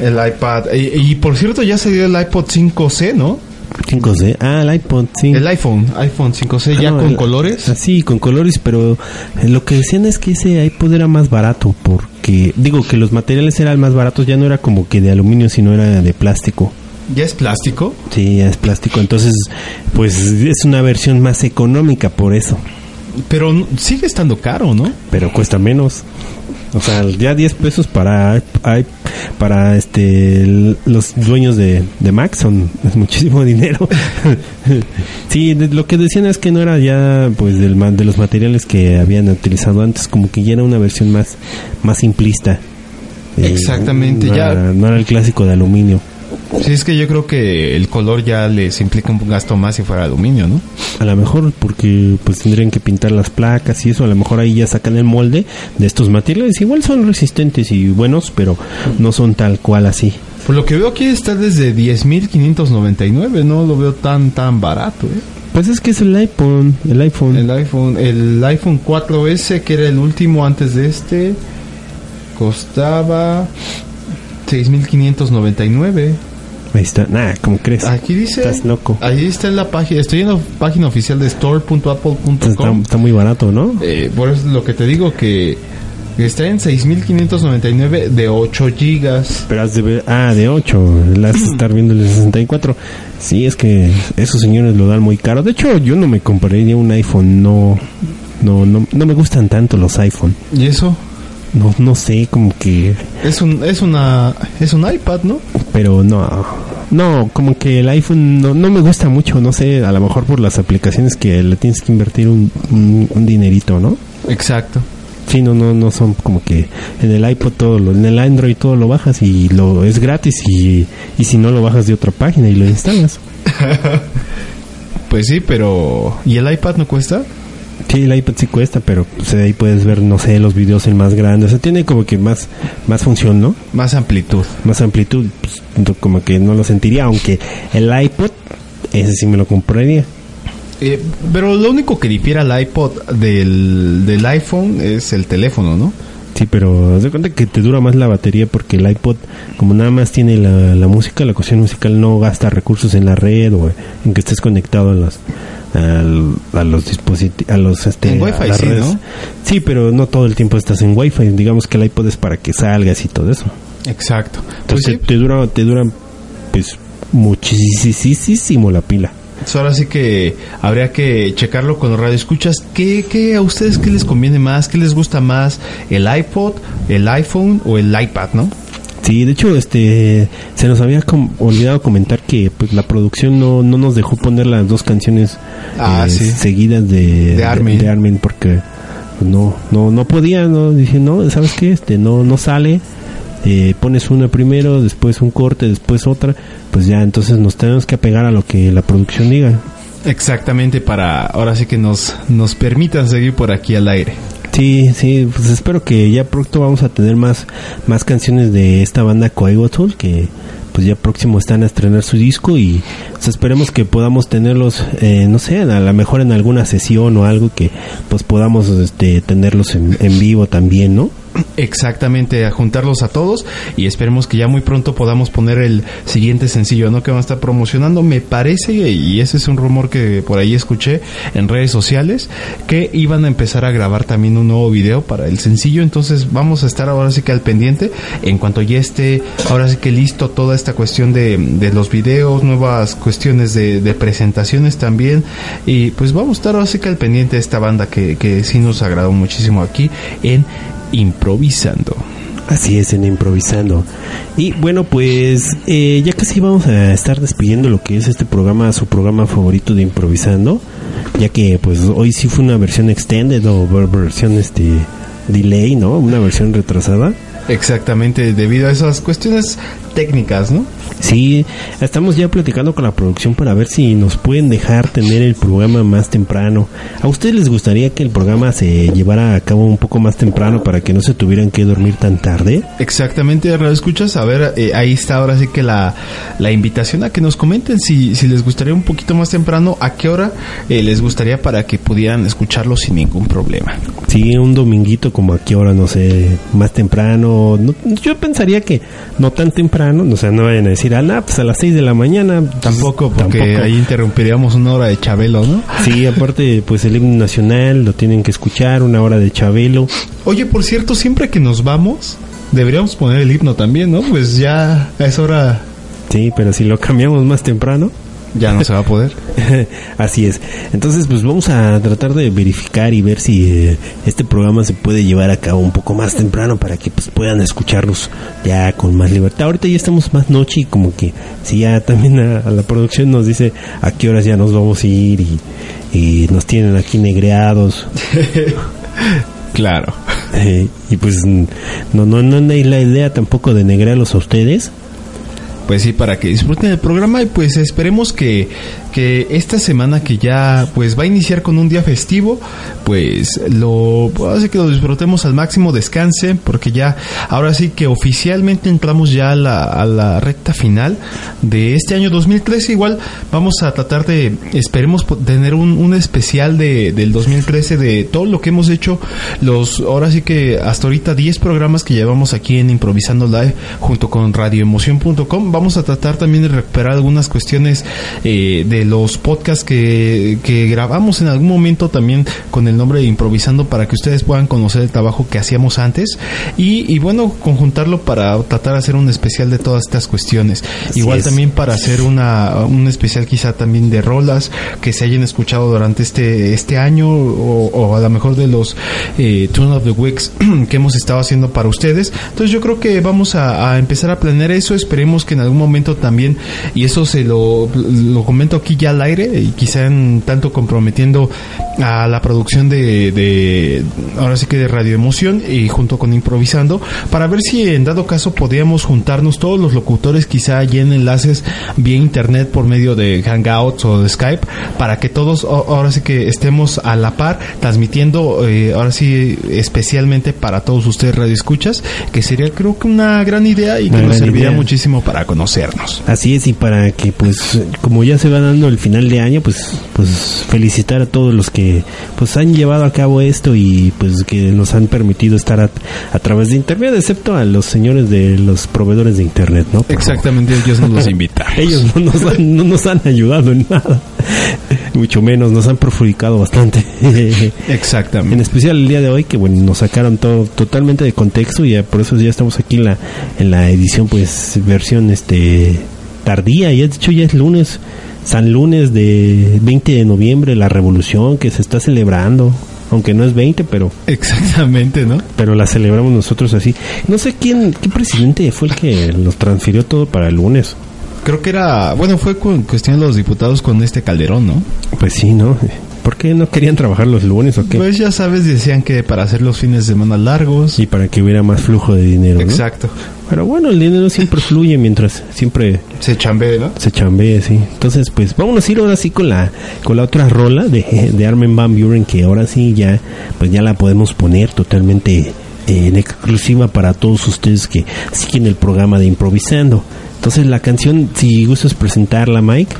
el iPad. Y, y por cierto, ya salió el iPod 5C, ¿no? 5C. Ah, el iPod, sí. El iPhone, iPhone 5C, Ah, ya no, con el- colores. Sí, con colores, pero eh, lo que decían es que ese iPod era más barato porque, digo, que los materiales eran más baratos, ya no era como que de aluminio, sino era de plástico. ¿Ya es plástico? Sí, ya es plástico, entonces, pues es una versión más económica por eso, Pero sigue estando caro, ¿no? pero cuesta menos. O sea, ya 10 pesos para para este los dueños de, de Mac son es muchísimo dinero. sí, de- lo que decían es que no era ya pues del de los materiales que habían utilizado antes, como que ya era una versión más más simplista. Eh, Exactamente, no ya- Era, no era el clásico de aluminio. Sí, es que yo creo que el color ya les implica un gasto más si fuera aluminio, ¿no? A lo mejor porque pues tendrían que pintar las placas y eso, a lo mejor ahí ya sacan el molde de estos materiales. Igual son resistentes y buenos, pero no son tal cual así. Por lo que veo aquí está desde 10.599, no lo veo tan tan barato, ¿eh? Pues es que es el iPhone, el iPhone. El iPhone, el iPhone 4S que era el último antes de este costaba 6.599. Ahí está. Nah, ¿cómo crees? Aquí dice Estás loco. Ahí está en la página, estoy en la página oficial de store.apple.com. está muy barato, ¿no? Eh, por eso es lo que te digo que está en 6.599 de 8 gigas. Pero has de ver... Ah, de 8. Las estar viendo el de 64. Sí, es que esos señores lo dan muy caro. De hecho, yo no me compraría un iPhone. No, no, no, no me gustan tanto los iPhone. ¿Y eso? No, no sé, como que... Es un es una es un iPad, ¿no? Pero no, no, como que el iPhone no, no me gusta mucho, no sé, a lo mejor por las aplicaciones que le tienes que invertir un, un, un dinerito, ¿no? Exacto. Sí, no, no, no son como que en el iPod todo, lo, en el Android todo lo bajas y lo es gratis y, y si no lo bajas de otra página y lo instalas. Pues sí, pero ¿y el iPad no cuesta? Sí, el iPad sí cuesta, pero pues, ahí puedes ver, no sé, los videos en más grandes. O sea, tiene como que más, más función, ¿no? Más amplitud. Más amplitud, pues, como que no lo sentiría, aunque el iPod, ese sí me lo compraría. Eh, pero lo único que difiere al iPod del, del iPhone es el teléfono, ¿no? Sí, pero haz de cuenta que te dura más la batería porque el iPod, como nada más tiene la, la música, la cuestión musical no gasta recursos en la red o en que estés conectado a los al- a los dispositivos, a los este, En Wi-Fi sí, redes. ¿no? Sí, pero no todo el tiempo estás en Wi-Fi. Digamos que el iPod es para que salgas y todo eso. Exacto. Pues Entonces sí. te, te dura, te dura pues muchísimo la pila. Entonces, ahora sí que habría que checarlo con los radioescuchas. ¿Qué, ¿Qué a ustedes qué les conviene más? ¿Qué les gusta más? ¿El iPod, el iPhone o el iPad, no? Sí, de hecho, este, se nos había com- olvidado comentar que pues, la producción no, no nos dejó poner las dos canciones Ah, eh, sí. seguidas de, De Armin. de Armin porque pues, no, no, no podía, no, dije, no, ¿sabes qué? Este, no, no sale, eh, pones una primero, después un corte, después otra, pues ya, entonces nos tenemos que apegar a lo que la producción diga. Exactamente, para ahora sí que nos, nos permitan seguir por aquí al aire. Sí, sí, pues espero que ya pronto vamos a tener más, más canciones de esta banda Coigotul que pues ya próximo están a estrenar su disco y pues, esperemos que podamos tenerlos, eh, no sé, a lo mejor en alguna sesión o algo que pues podamos este, tenerlos en, en vivo también, ¿no? Exactamente, a juntarlos a todos y esperemos que ya muy pronto podamos poner el siguiente sencillo, ¿no? Que van a estar promocionando. Me parece, y ese es un rumor que por ahí escuché en redes sociales, que iban a empezar a grabar también un nuevo video para el sencillo. Entonces vamos a estar ahora sí que al pendiente en cuanto ya esté ahora sí que listo toda esta cuestión de, los videos, nuevas cuestiones de, de presentaciones también. Y pues vamos a estar ahora sí que al pendiente de esta banda que, que sí nos agradó muchísimo aquí en Improvisando. Así es, en improvisando. Y bueno, pues eh, ya casi vamos a estar despidiendo lo que es este programa, su programa favorito de improvisando, ya que pues hoy sí fue una versión extended o ver- versión este delay, ¿no? Una versión retrasada. Exactamente, debido a esas cuestiones técnicas, ¿no? Sí, estamos ya platicando con la producción para ver si nos pueden dejar tener el programa más temprano. ¿A ustedes les gustaría que el programa se llevara a cabo un poco más temprano para que no se tuvieran que dormir tan tarde? Exactamente, Radio Escuchas. A ver, eh, ahí está ahora sí que la, la invitación a que nos comenten si, si les gustaría un poquito más temprano, a qué hora eh, les gustaría para que pudieran escucharlo sin ningún problema. Sí, un dominguito como a qué hora, no sé, más temprano. No- yo pensaría que no tan temprano, o sea, no vayan a decir, ah, nah, pues a las 6 de la mañana. pues, Tampoco, porque tampoco. ahí interrumpiríamos una hora de Chabelo, ¿no? Sí, aparte, pues el himno nacional lo tienen que escuchar, una hora de Chabelo. Oye, por cierto, siempre que nos vamos, deberíamos poner el himno también, ¿no? Pues ya a esa hora Sí, pero si lo cambiamos más temprano. Ya no se va a poder. Así es. Entonces, pues vamos a tratar de verificar y ver si eh, este programa se puede llevar a cabo un poco más temprano para que pues puedan escucharnos ya con más libertad. Ahorita ya estamos más noche y como que si ya también a, a la producción nos dice a qué horas ya nos vamos a ir y, y nos tienen aquí negreados. claro. Eh, y pues no, no, no hay la idea tampoco de negrearlos a ustedes. Pues sí, para que disfruten el programa y pues esperemos que, que esta semana que ya pues va a iniciar con un día festivo, pues lo hace que lo disfrutemos al máximo, descansen, porque ya ahora sí que oficialmente entramos ya a la, a la recta final de este año 2013. Igual vamos a tratar de, esperemos tener un, un especial de, del 2013 de todo lo que hemos hecho, los ahora sí que hasta ahorita 10 programas que llevamos aquí en Improvisando Live junto con radioemoción.com. Vamos a tratar también de recuperar algunas cuestiones eh, de los podcasts que, que grabamos en algún momento también con el nombre de Improvisando para que ustedes puedan conocer el trabajo que hacíamos antes y, y bueno, conjuntarlo para tratar de hacer un especial de todas estas cuestiones. Así Igual es. también para hacer una un especial quizá también de rolas que se hayan escuchado durante este este año o, o a lo mejor de los eh, Turn of the Weeks que hemos estado haciendo para ustedes. Entonces yo creo que vamos a, a empezar a planear eso. Esperemos que en algún momento también, y eso se lo, lo comento aquí ya al aire, y quizá en tanto comprometiendo a la producción de, de ahora sí que de Radio Emoción y junto con Improvisando, para ver si en dado caso podríamos juntarnos todos los locutores quizá allí en enlaces vía internet por medio de Hangouts o de Skype, para que todos ahora sí que estemos a la par transmitiendo, eh, ahora sí especialmente para todos ustedes Radio Escuchas, que sería creo que una gran idea y que Una nos serviría idea. muchísimo para conocernos. Así es, y para que, pues, como ya se va dando el final de año, pues, pues felicitar a todos los que, pues, han llevado a cabo esto y, pues, que nos han permitido estar a, a través de Internet, excepto a los señores de los proveedores de Internet, ¿no? Por Exactamente, ellos nos los invitan. favor. Ellos no nos, han, no nos han ayudado en nada, mucho menos, nos han perjudicado bastante. en Exactamente. especial el día de hoy, que, bueno, nos sacaron todo totalmente de contexto y ya por eso ya estamos aquí en la, en la edición, pues, versión, este, tardía, ya de hecho ya es lunes, San Lunes de 20 de noviembre, la revolución que se está celebrando, aunque no es 20, pero Exactamente, ¿no? pero la celebramos nosotros así. No sé quién, qué presidente fue el que los transfirió todo para el lunes. Creo que era, bueno, fue cu- cuestión de los diputados con este Calderón, ¿no? Pues sí, ¿no? ¿Por qué no querían trabajar los lunes o qué? Pues ya sabes, decían que para hacer los fines de semana largos. y para que hubiera más flujo de dinero, ¿no? Exacto. Pero bueno, el dinero siempre fluye mientras siempre Se chambee, ¿no? se chambee, sí. Entonces, pues vámonos a ir ahora sí con la con la otra rola de, de Armin Van Buren que ahora sí ya pues ya la podemos poner totalmente en exclusiva para todos ustedes que siguen el programa de improvisando. Entonces, la canción si gustas presentarla, Mike.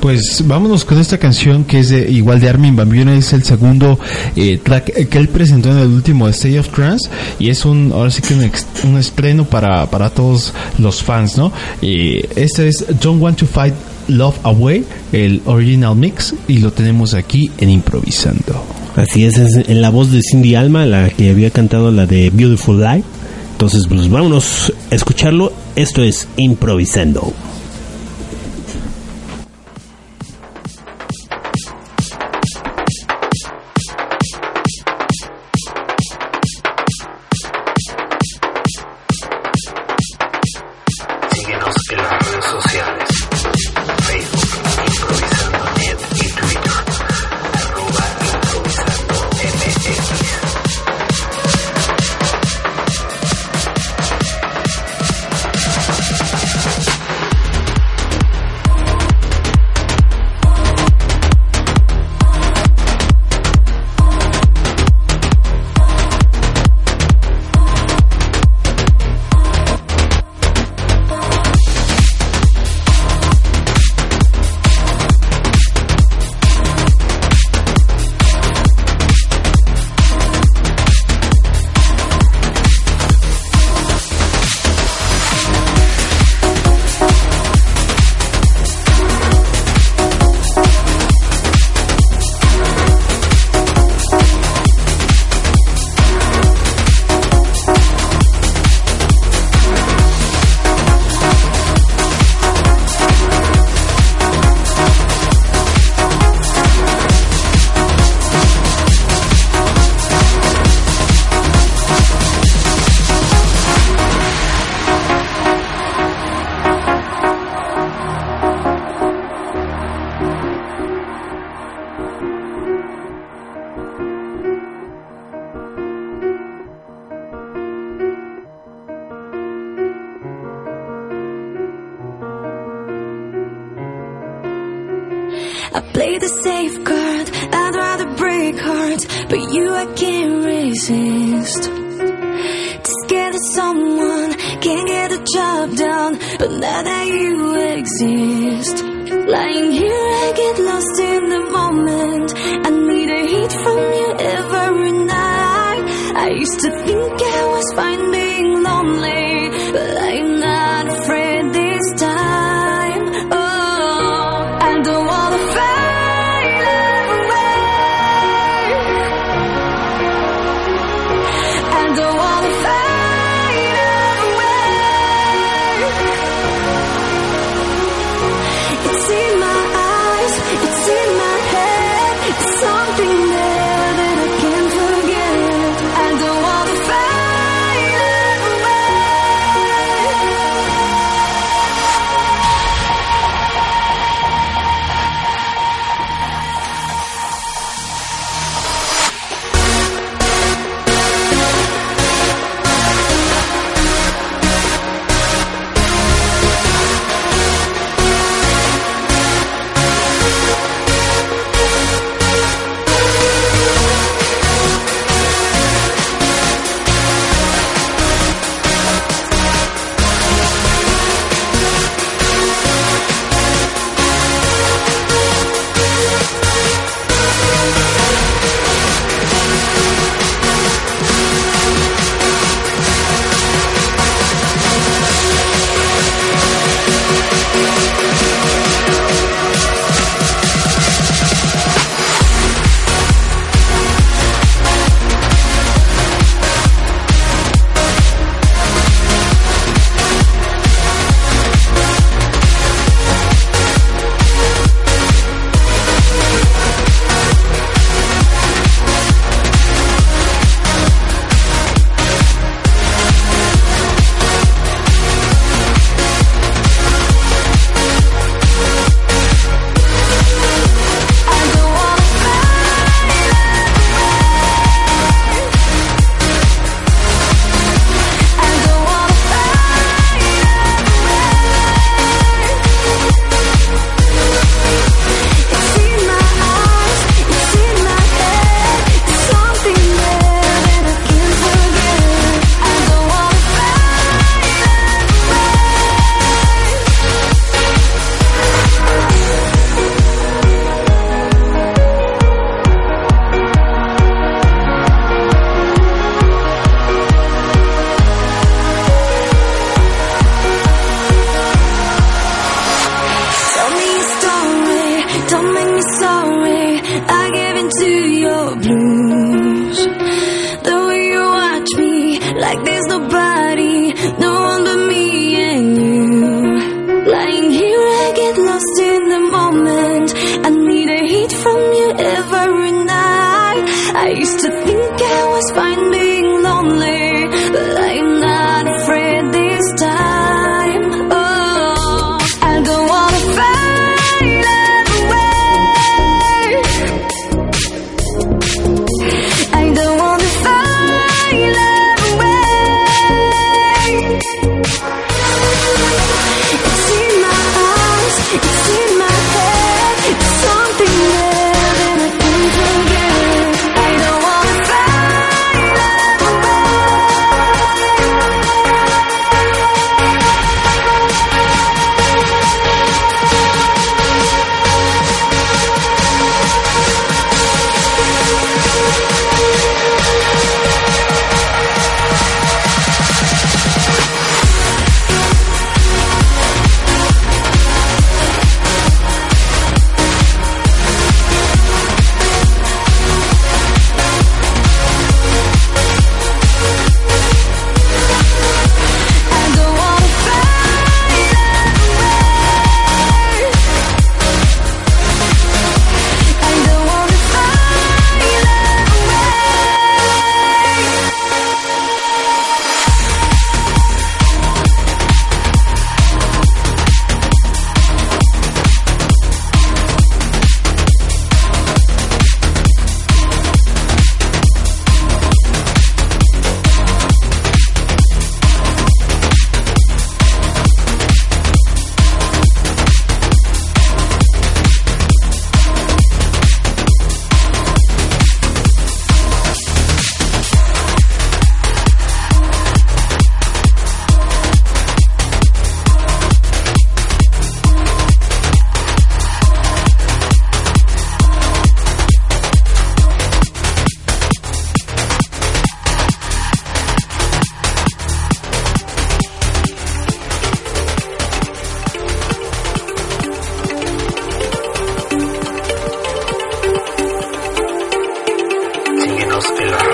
Pues vámonos con esta canción que es igual de Armin Van Buren, es el segundo eh, track que él presentó en el último State of Trance y es un, ahora sí que un, un estreno para, para todos los fans, ¿no? Este es Don't Want to Fight Love Away, el original mix y lo tenemos aquí en Improvisando. Así es, es en la voz de Cindy Alma, la que había cantado la de Beautiful Life. Entonces, pues vámonos a escucharlo. Esto es improvisando. Still.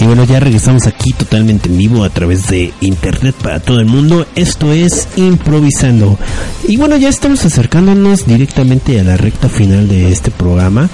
Y bueno, ya regresamos aquí totalmente en vivo a través de internet para todo el mundo. Esto es Improvisando. Y bueno, ya estamos acercándonos directamente a la recta final de este programa.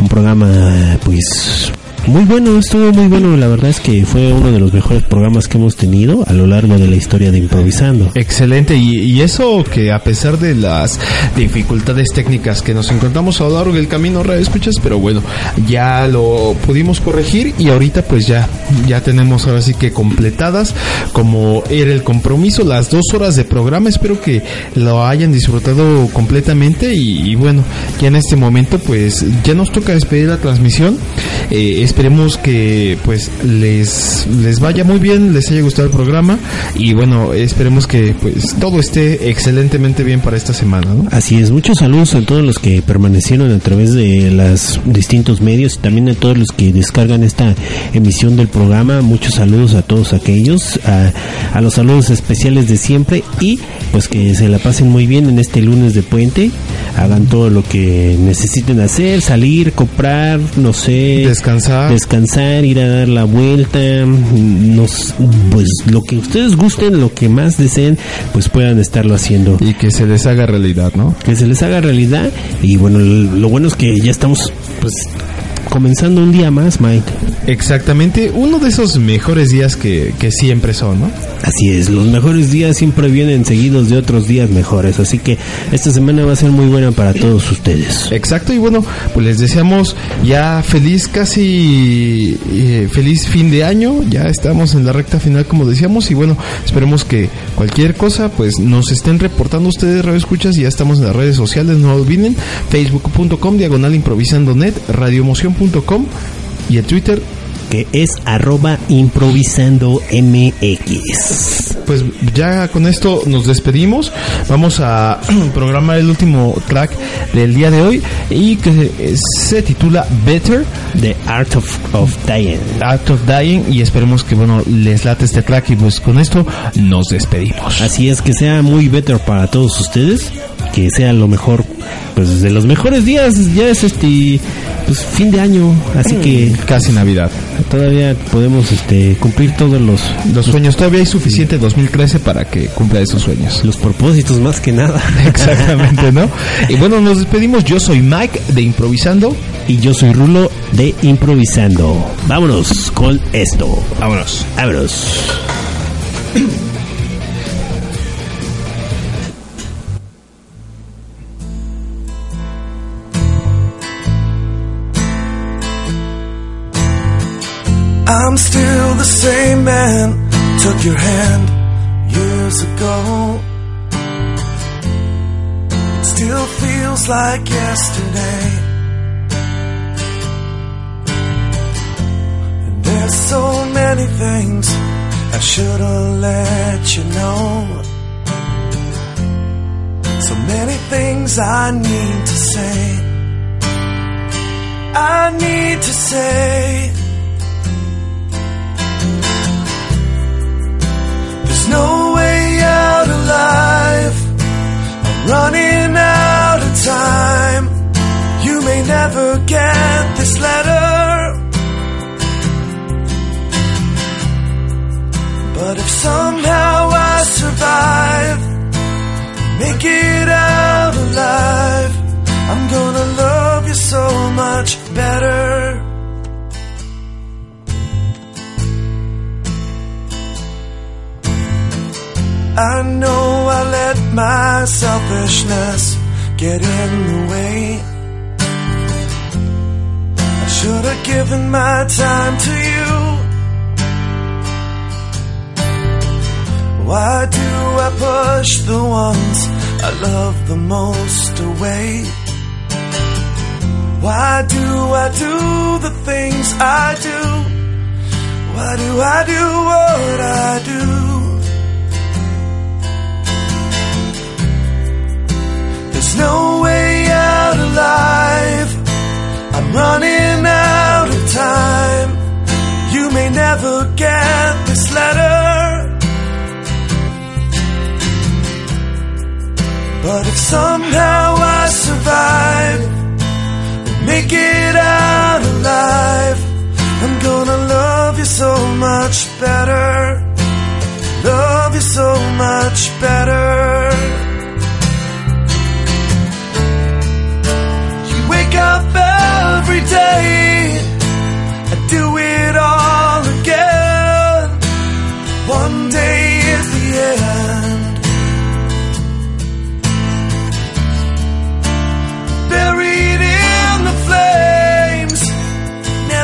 Un programa, pues, muy bueno, estuvo muy bueno. La verdad es que fue uno de los mejores programas que hemos tenido a lo largo de la historia de Improvisando. Excelente, y, eso que a pesar de las dificultades técnicas que nos encontramos a lo largo del camino, escuchas, pero bueno, ya lo pudimos corregir y ahorita pues ya, ya tenemos ahora sí que completadas como era el compromiso, las dos horas de programa, espero que lo hayan disfrutado completamente y, y bueno, ya en este momento pues ya nos toca despedir la transmisión, Eh, esperemos que pues les, les vaya muy bien, les haya gustado el programa y bueno, esperemos que pues todo esté excelentemente bien para esta semana, ¿no? Así es, muchos saludos a todos los que permanecieron a través de los distintos medios y también a todos los que descargan esta emisión del programa. Muchos saludos a todos aquellos, a, a los saludos especiales de siempre y pues que se la pasen muy bien en este lunes de puente. Hagan todo lo que necesiten hacer, salir, comprar, no sé, Descansar. Descansar, ir a dar la vuelta, nos, pues lo que ustedes gusten, lo que más deseen, pues puedan estarlo haciendo. Y que se les haga realidad, ¿no? Que se les haga realidad y bueno, lo bueno es que ya estamos pues comenzando un día más, Mike. Exactamente, uno de esos mejores días que, que siempre son, ¿no? Así es, los mejores días siempre vienen seguidos de otros días mejores, así que esta semana va a ser muy buena para todos ustedes. Exacto, y bueno, pues les deseamos ya feliz, casi eh, feliz fin de año. Ya estamos en la recta final, como decíamos, y bueno, esperemos que cualquier cosa, pues nos estén reportando ustedes, Radio Escuchas, y ya estamos en las redes sociales, no olviden, facebook.com, diagonal improvisando net, y el Twitter. Que es arroba improvisando MX. Pues ya con esto nos despedimos. Vamos a programar el último track del día de hoy y que se titula Better. The Art of, of Dying. Art of Dying y esperemos que bueno les late este track y pues con esto nos despedimos. Así es que sea muy better para todos ustedes, que sea lo mejor, pues de los mejores días, ya es este pues fin de año, así que Casi Navidad. todavía podemos este cumplir todos los Los sueños todavía hay suficiente 2013 para que cumpla esos sueños. los propósitos más que nada. Exactamente, ¿no? Y bueno, nos despedimos. Yo soy Mike de Improvisando. Y yo soy Rulo de Improvisando. Vámonos con esto. Vámonos. Vámonos. I'm still the same man. Took your hand years ago. Still feels like yesterday. And there's so many things I should have let you know. So many things I need to say. I need to say. Survive, make it out alive, I'm gonna love you so much better. I know I let my selfishness get in the way. I should have given my time to you. Why do I push the ones I love the most away? Why do I do the things I do? Why do I do what I do? There's no way out alive. I'm running out of time. You may never get this letter. But if somehow I survive, and make it out alive, I'm gonna love you so much better. Love you so much better. You wake up every day, I do it all again. One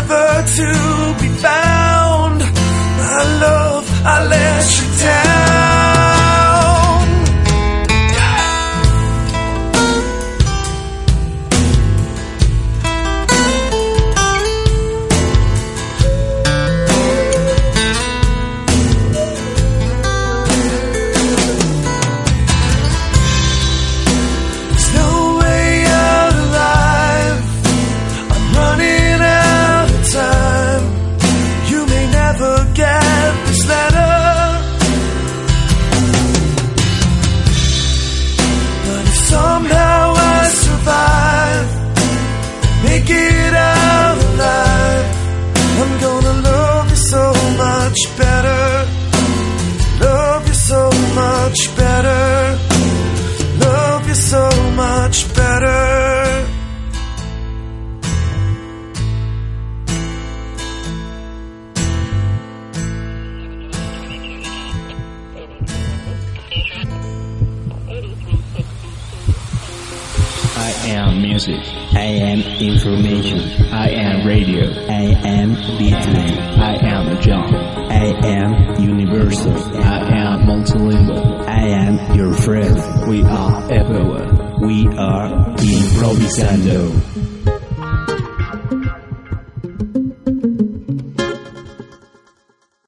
never to be found. My love, I let you down. Music. I am information. I am radio. I am beatnik. I am John. I am universal. I am multilingual. I am your friend. We are everywhere. We are improvisando.